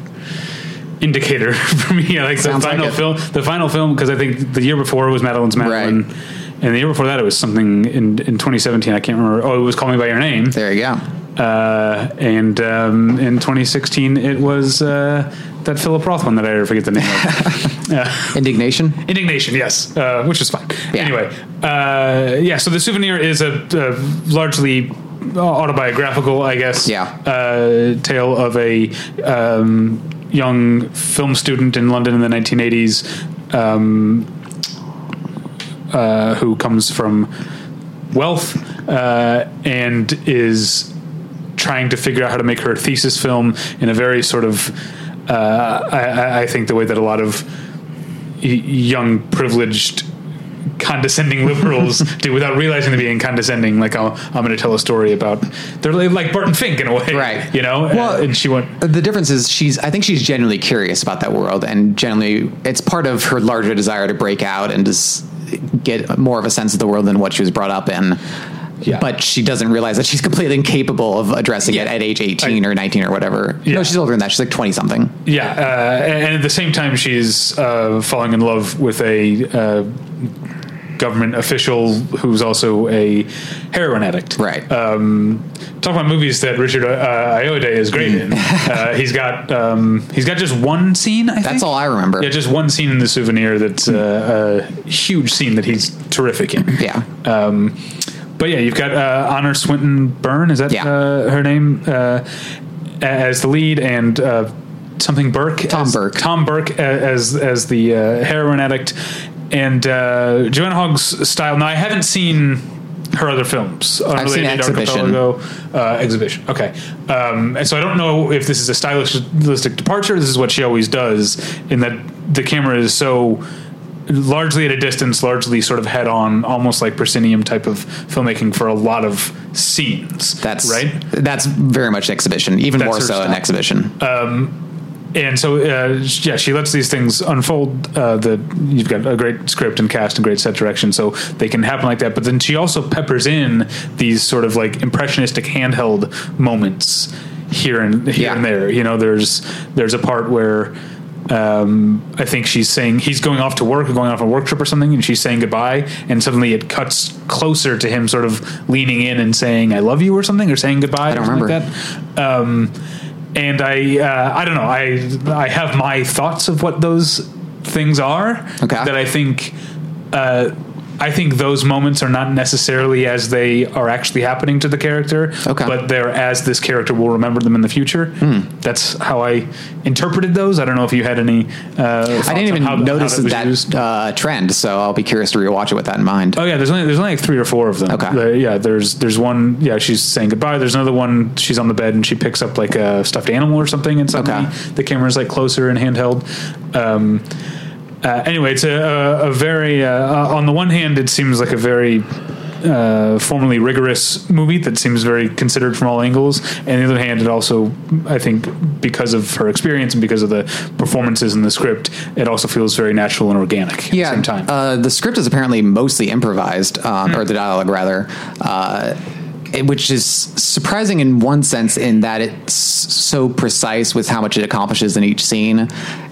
indicator for me. Like the Sounds like final it. film, the final film, because I think the year before was Madeline's Madeline. Right. And the year before that, it was something in, in 2017. I can't remember. Oh, it was Call Me by Your Name. There you go. Uh, and um, in 2016, it was uh, that Philip Roth one that I forget the name of. Uh, Indignation. Indignation, yes, uh, which is fine. Yeah. Anyway, uh, yeah. So the souvenir is a, a largely autobiographical, I guess. Yeah. Uh, tale of a um, young film student in London in the 1980s um, uh, who comes from wealth uh, and is trying to figure out how to make her thesis film in a very sort of, uh, I- I, I think the way that a lot of young privileged condescending liberals do without realizing they're being condescending like oh, i'm going to tell a story about they're like, barton fink in a way Right. you know Well- and she went The difference is she's I think she's genuinely curious about that world and genuinely it's part of her larger desire to break out and just get more of a sense of the world than what she was brought up in. Yeah. But she doesn't realize that she's completely incapable of addressing it at age 18 or 19 or whatever. Yeah. No, she's older than that. She's like 20 something. Yeah, uh, and at the same time, she's uh, falling in love with a uh, government official who's also a heroin addict. Right. Um, talk about movies that Richard uh, Ayoade is great in. uh, he's got um, he's got just one scene. I That's think. all I remember. Yeah, just one scene in the souvenir. That's uh, a huge scene that he's terrific in. Yeah. Um, but yeah, you've got uh, Honor Swinton Byrne. Is that Yeah. uh, her name? Uh, as the lead, and uh, something Burke. Tom as, Burke. Tom Burke as as the uh, heroin addict, and uh, Joanna Hogg's style. Now, I haven't seen her other films. I've seen Exhibition. Uh, exhibition. Okay, um, and so I don't know if this is a stylistic departure. This is what she always does, in that the camera is so largely at a distance, largely sort of head on, almost like proscenium type of filmmaking for a lot of scenes. That's right. That's very much exhibition, even That's more so an style. exhibition. And so uh, yeah, she lets these things unfold. Uh, the you've got a great script and cast and great set direction, so they can happen like that. But then she also peppers in these sort of like impressionistic handheld moments here and here Yeah. and there. You know, there's there's a part where. Um, I think she's saying he's going off to work or going off on a work trip or something, and she's saying goodbye, and suddenly it cuts closer to him, sort of leaning in and saying "I love you" or something, or saying goodbye. I don't or something remember. Like that. Um, and I uh, I don't know I I have my thoughts of what those things are Okay. that I think uh, I think those moments are not necessarily as they are actually happening to the character Okay. but they're as this character will remember them in the future that's how I interpreted those I don't know if you had any uh, I didn't even how, notice how that, uh, trend, so I'll be curious to rewatch it with that in mind. Oh yeah, there's only there's only like three or four of them. Okay. There- yeah, there's there's one. Yeah, she's saying goodbye. There's another one. She's on the bed and she picks up like a stuffed animal or something, and suddenly Okay. the camera's like closer and handheld. Um, uh, anyway, it's a, a, a very uh, uh, on the one hand, it seems like a very uh, formally rigorous movie that seems very considered from all angles. And on the other hand, it also, I think, because of her experience and because of the performances in the script, it also feels very natural and organic. yeah, at the same time. Uh, the script is apparently mostly improvised, um, Hmm. or the dialogue rather, uh, which is surprising in one sense in that it's so precise with how much it accomplishes in each scene,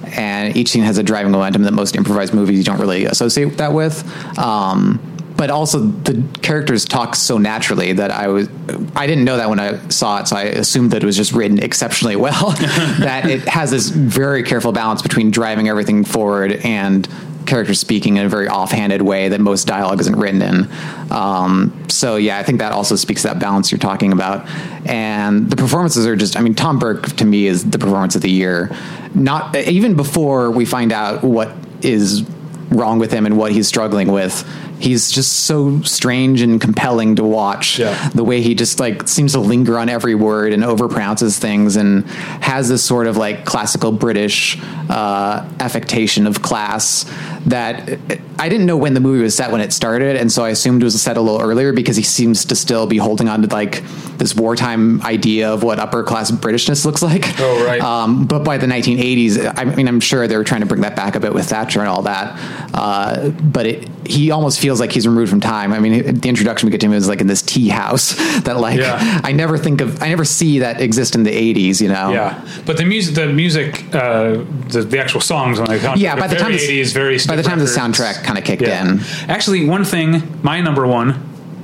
and each scene has a driving momentum that most improvised movies don't really associate that with. Um, but also the characters talk so naturally that I was I didn't know that when I saw it, so I assumed that it was just written exceptionally well. that it has this very careful balance between driving everything forward and characters speaking in a very offhanded way that most dialogue isn't written in. Um, so yeah, I think that also speaks to that balance you're talking about. And the performances are just, I mean, Tom Burke to me is the performance of the year. Not even before we find out what is wrong with him and what he's struggling with. He's just so strange and compelling to watch. Yeah. The way he just like seems to linger on every word and overpronounces things and has this sort of like classical British uh, affectation of class that I didn't know when the movie was set when it started, and so I assumed it was set a little earlier because he seems to still be holding on to like this wartime idea of what upper class Britishness looks like. Oh, right. Um, but by the 1980s, I mean, I'm sure they were trying to bring that back a bit with Thatcher and all that. Uh, but it, he almost feels like he's removed from time. I mean, the introduction we get to him is like in this tea house that, like, Yeah. I never think of, I never see that exist in the 80s. You know? Yeah, but the music, the music, uh, the, the actual songs on the soundtrack Yeah, by the time the- 80s, very by the time the soundtrack kind of kicked Yeah. in. Actually, one thing, my number one,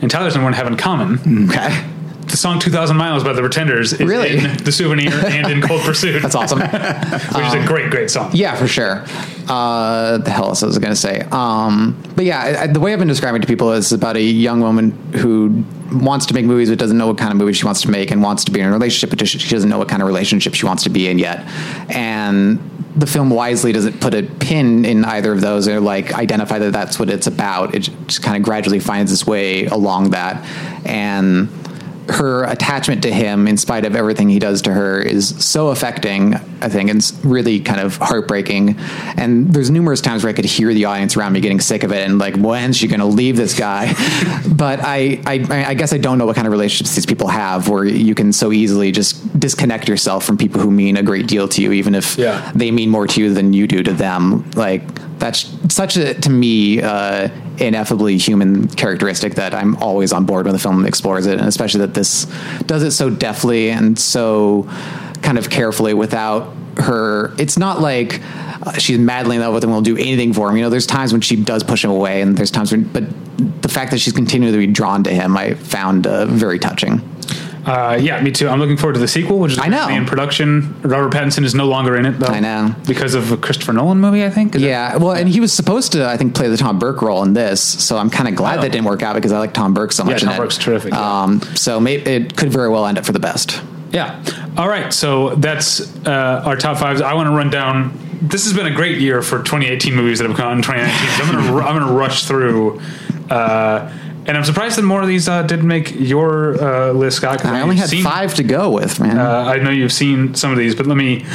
and Tyler's number one have in common. Okay. The song "2000 Miles" by the Pretenders is Really? in "The Souvenir" and in "Cold Pursuit," That's awesome. which is a great, great song. Yeah, for sure. Uh, the hell else I was going to say. Um, but yeah, I, the way I've been describing it to people is about a young woman who wants to make movies but doesn't know what kind of movie she wants to make and wants to be in a relationship but she she doesn't know what kind of relationship she wants to be in yet. And the film wisely doesn't put a pin in either of those or like identify that that's what it's about. It just kind of gradually finds its way along that, and her attachment to him, in spite of everything he does to her, is so affecting. I think and it's really kind of heartbreaking. And there's numerous times where I could hear the audience around me getting sick of it and like, when's she going to leave this guy? but I, I, I guess I don't know what kind of relationships these people have, where you can so easily just disconnect yourself from people who mean a great deal to you, even if Yeah. they mean more to you than you do to them. Like that's such a to me uh, ineffably human characteristic that I'm always on board when the film explores it, and especially that this does it so deftly and so kind of carefully without her. It's not like uh, she's madly in love with him, and will do anything for him. You know, there's times when she does push him away, and there's times when, but the fact that she's continually drawn to him, I found uh, very touching. Uh, yeah, me too. I'm looking forward to the sequel, which is I know. in production. Robert Pattinson is no longer in it, though. I know. because of a Christopher Nolan movie. I think. Is Yeah, well, and he was supposed to, I think, play the Tom Burke role in this, so I'm kind of glad Oh. that didn't work out because I like Tom Burke so much. Tom in it. Burke's terrific, yeah. Um, so may, it could very well end up for the best. Yeah. All right. So that's uh, our top fives. I want to run down. This has been a great year for 2018 movies that have come out in 2019. So I'm gonna I'm gonna rush through. Uh, and I'm surprised that more of these uh, didn't make your uh, list, Scott. I only had seen- five to go with, man. Uh, I know you've seen some of these, but let me.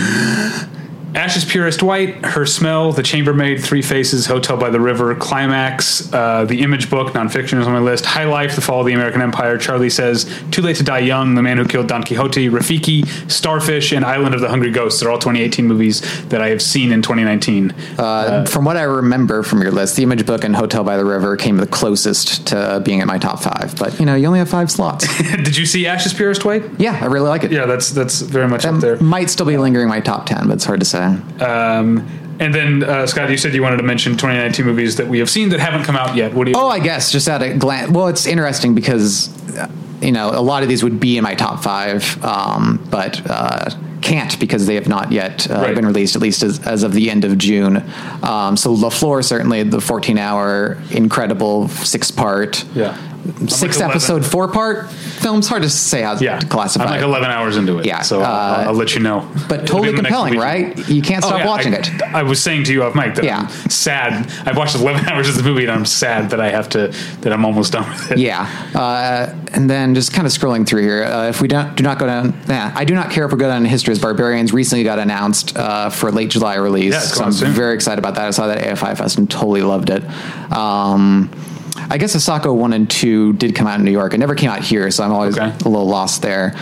Ash's Purest White, Her Smell, The Chambermaid, Three Faces, Hotel by the River, Climax, uh, The Image Book, nonfiction is on my list, High Life, The Fall of the American Empire, Charlie Says, Too Late to Die Young, The Man Who Killed Don Quixote, Rafiki, Starfish, and Island of the Hungry Ghosts. They're all 2018 movies that I have seen in 2019. Uh, from what I remember from your list, The Image Book and Hotel by the River came the closest to being in my top five. But you know, you only have five slots. Did you see Ashes Purest White? yeah, I really like it. Yeah, that's that's very much up there. Might still be lingering in my top ten, but it's hard to say. Um, and then uh, Scott, you said you wanted to mention 2019 movies that we have seen that haven't come out yet. What do you? Oh, I guess just at a glance. Well, it's interesting because uh, you know a lot of these would be in my top five, um, but uh, can't because they have not yet uh, Right. been released, at least as, as of the end of June. Um, so La Flor certainly the 14 hour incredible six part. Yeah. Six like episode, four part film's hard to say how yeah, to classify. I'm like 11 hours into it. Yeah, so I'll, uh, I'll let you know. but It'll totally in compelling, right? You can't Oh, stop yeah, watching I, it. I was saying to you off mic that Yeah. I'm sad. I've watched 11 hours of the movie and I'm sad that I have to that I'm almost done with it. Yeah, uh, and then just kind of scrolling through here. Uh, if we don't do not go down, yeah, I do not care if we go down History as Barbarians. Recently got announced uh, for late July release, Yeah, so I'm soon. very excited about that. I saw that at AFI Fest and totally loved it. Um, I guess Asako one and two did come out in New York. It never came out here, so I'm always Okay. a little lost there.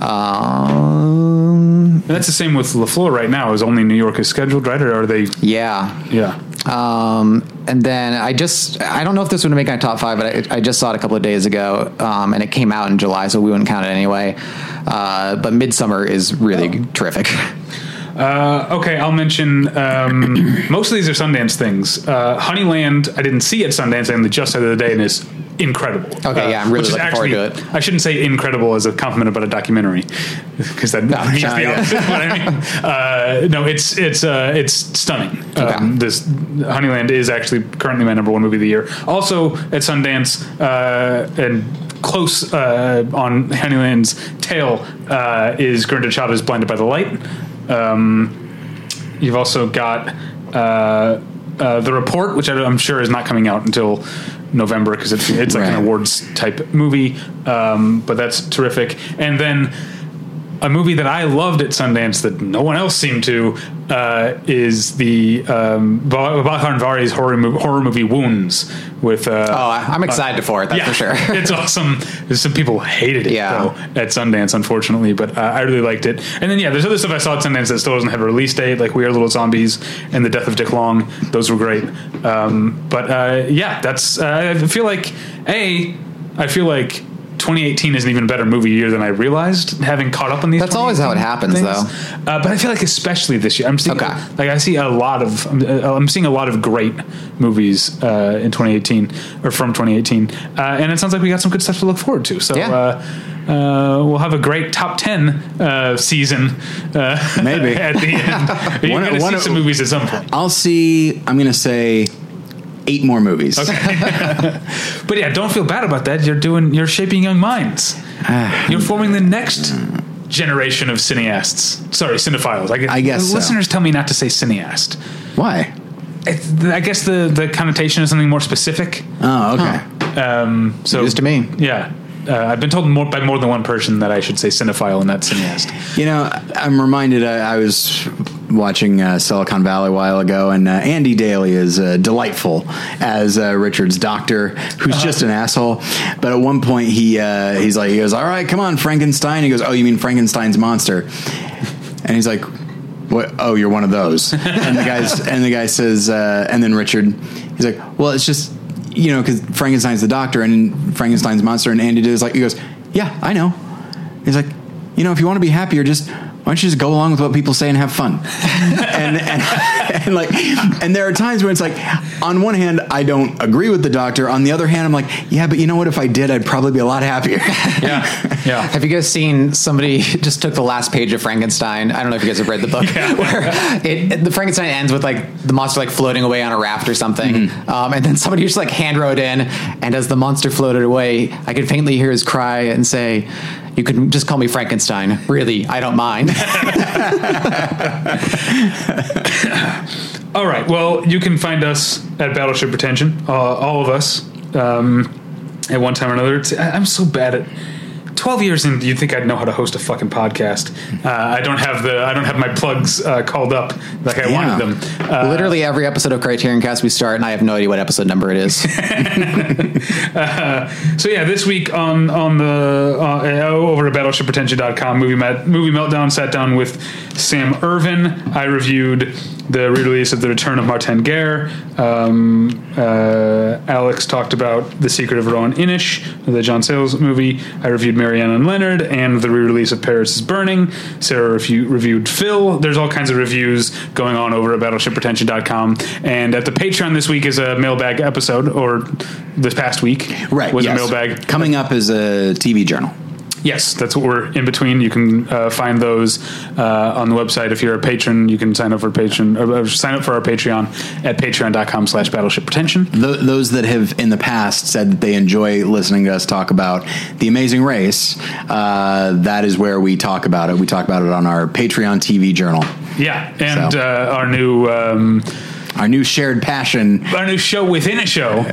Um, And that's the same with La Flor right now. Is only New York is scheduled, right? Or are they? yeah, Yeah. Um, and then I just, I don't know if this would make my top five, but I, I just saw it a couple of days ago, um, and it came out in July, so we wouldn't count it anyway. Uh, but Midsommar is really terrific. Uh, okay, I'll mention um, most of these are Sundance things. Uh, Honeyland, I didn't see at Sundance. I only just saw it the other day, and is incredible. Okay, Uh, yeah, I'm really which is looking forward to it. I shouldn't say incredible as a compliment about a documentary, because that means the opposite. I mean, uh, no, it's it's uh, it's stunning. Um, Okay. this Honeyland is actually currently my number one movie of the year. Also at Sundance uh, and close uh, on Honeyland's tail uh, is Gurinder Chadha Blinded by the Light. Um, you've also got uh, uh, The Report, which I'm sure is not coming out until November because it's, it's like Right. an awards type movie. Um, but that's terrific. And then a movie that I loved at Sundance that no one else seemed to uh, is the um, Ba- Babak Anvari's horror, mo- horror movie Wounds with. Uh, Oh, I'm excited for it, that's for sure. it's awesome. Some people hated it Yeah. though at Sundance, unfortunately, but uh, I really liked it. And then yeah, there's other stuff I saw at Sundance that still doesn't have a release date, like We Are Little Zombies and The Death of Dick Long. Those were great. Um, but uh, yeah, that's. Uh, I feel like a. I feel like. 2018 is an even better movie year than I realized, having caught up on these. That's always how it happens, things. Uh, but I feel like especially this year, I'm seeing Okay. like I see a lot of I'm, uh, I'm seeing a lot of great movies uh, in 2018 or from 2018, uh, and it sounds like we got some good stuff to look forward to. So Yeah. uh, uh, we'll have a great top 10 uh, season. Uh, Maybe. at the end. You're going to see of- some movies at some point. I'll see. I'm going to say eight more movies. But yeah, don't feel bad about that. You're doing you're shaping young minds. Ah. You're forming the next generation of cineasts. Sorry, cinephiles. I guess, I guess so. listeners tell me not to say cineast. Why? It's, I guess the the connotation is something more specific. Oh, okay. Um, so News to me. Yeah. Uh, I've been told more by more than one person that I should say cinephile and not cineast. You know, I'm reminded. I, I was watching uh, Silicon Valley a while ago, and uh, Andy Daly is uh, delightful as uh, Richard's doctor, who's just an asshole. But at one point, he uh, he's like, he goes, "All right, come on, Frankenstein." He goes, "Oh, you mean Frankenstein's monster?" And he's like, "What? Oh, you're one of those." and the guys and the guy says, uh, and then Richard, he's like, "Well, it's just." You know, because Frankenstein's the doctor and Frankenstein's monster, and Andy Daly's like, he goes, "Yeah, I know." He's like, you know, if you want to be happier, just why don't you just go along with what people say and have fun? and, and, and like, and there are times when it's like, on one hand, I don't agree with the doctor. On the other hand, I'm like, yeah, but you know what? If I did, I'd probably be a lot happier. Yeah, yeah. Have you guys seen somebody just took the last page of Frankenstein? I don't know if you guys have read the book yeah. where it, it- the Frankenstein ends with like the monster like floating away on a raft or something, um, and then somebody just like hand wrote in, and as the monster floated away, I could faintly hear his cry and say. You can just call me Frankenstein. Really, I don't mind. All right. Well, you can find us at Battleship Pretension, uh, all of us, um, at one time or another. It's, I- I'm so bad at. Twelve years in, you'd think I'd know how to host a fucking podcast. Uh, I don't have the I don't have my plugs uh, called up like I Yeah. wanted them. Uh, Literally every episode of Criterion Cast we start, and I have no idea what episode number it is. So yeah, this week on on the uh, over at battleshippretension.com, movie met, movie meltdown sat down with Sam Irvin. I reviewed the re-release of The Return of Martin Guerre. Um, uh, Alex talked about The Secret of Roan Inish, the John Sayles movie. I reviewed Marianne and Leonard and the re-release of Paris is Burning. Sarah refu- reviewed Phil. There's all kinds of reviews going on over at BattleshipPretension.com. And at the Patreon this week is a mailbag episode, or this past week right. was yes. a mailbag. Coming up is a TV journal. Yes, that's what we're in between. You can uh, find those uh, on the website. If you're a patron, you can sign up for patron or, sign up for our Patreon at patreon.com slash battleship pretension. Th- those that have in the past said that they enjoy listening to us talk about the amazing race, uh, that is where we talk about it. We talk about it on our Patreon TV journal. Yeah, and So. uh, our new um, Our new shared passion. our new show within a show,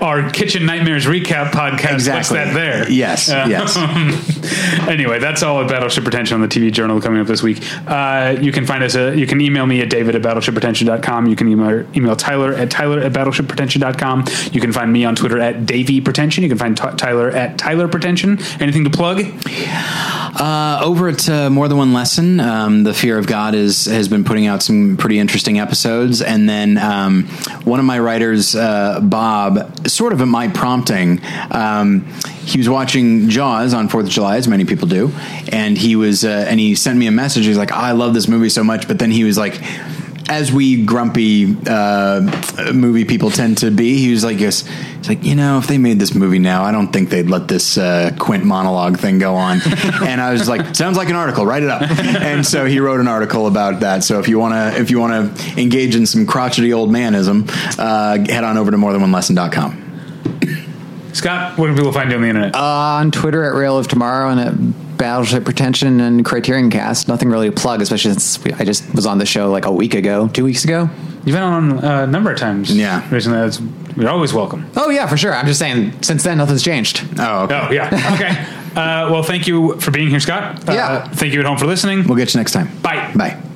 our Kitchen Nightmares recap podcast. Exactly. What's that there? Yes, yes. anyway, that's all at Battleship Pretension on the TV Journal coming up this week. Uh, you can find us. Uh, you can email me at david at battleshippretension.com. You can email, email Tyler at tyler at battleshippretension.com. You can find me on Twitter at Davey Pretension. You can find Ty Tyler at Tyler Pretension. Anything to plug? Uh, over at uh, More Than One Lesson, um, the Fear of God is has been putting out some pretty interesting episodes, and then um, one of my writers, uh, Bob, sort of at my prompting, um, he was watching Jaws on Fourth of July, as many people do, and he was uh, and he sent me a message. He's like, "I love this movie so much," but then he was like. As we grumpy uh, movie people tend to be, he was like, "Yes, he's like, you know, if they made this movie now, I don't think they'd let this uh, Quint monologue thing go on." and I was like, "Sounds like an article. Write it up." And so he wrote an article about that. So if you want to, if you want to engage in some crotchety old manism, uh, head on over to morethanonelesson.com. Scott, where can people find you on the internet? on Twitter at Rail of Tomorrow and at Battleship Pretension and Criterion Cast. Nothing really to plug, especially since we, I just was on the show like a week ago, two weeks ago. You've been on uh, a number of times. Yeah. Recently. That's, you're always welcome. Oh yeah, for sure. I'm just saying. Since then, nothing's changed. Oh, okay. Oh, yeah. Okay. uh, well, thank you for being here, Scott. Uh, Yeah. Thank you at home for listening. We'll get you next time. Bye. Bye.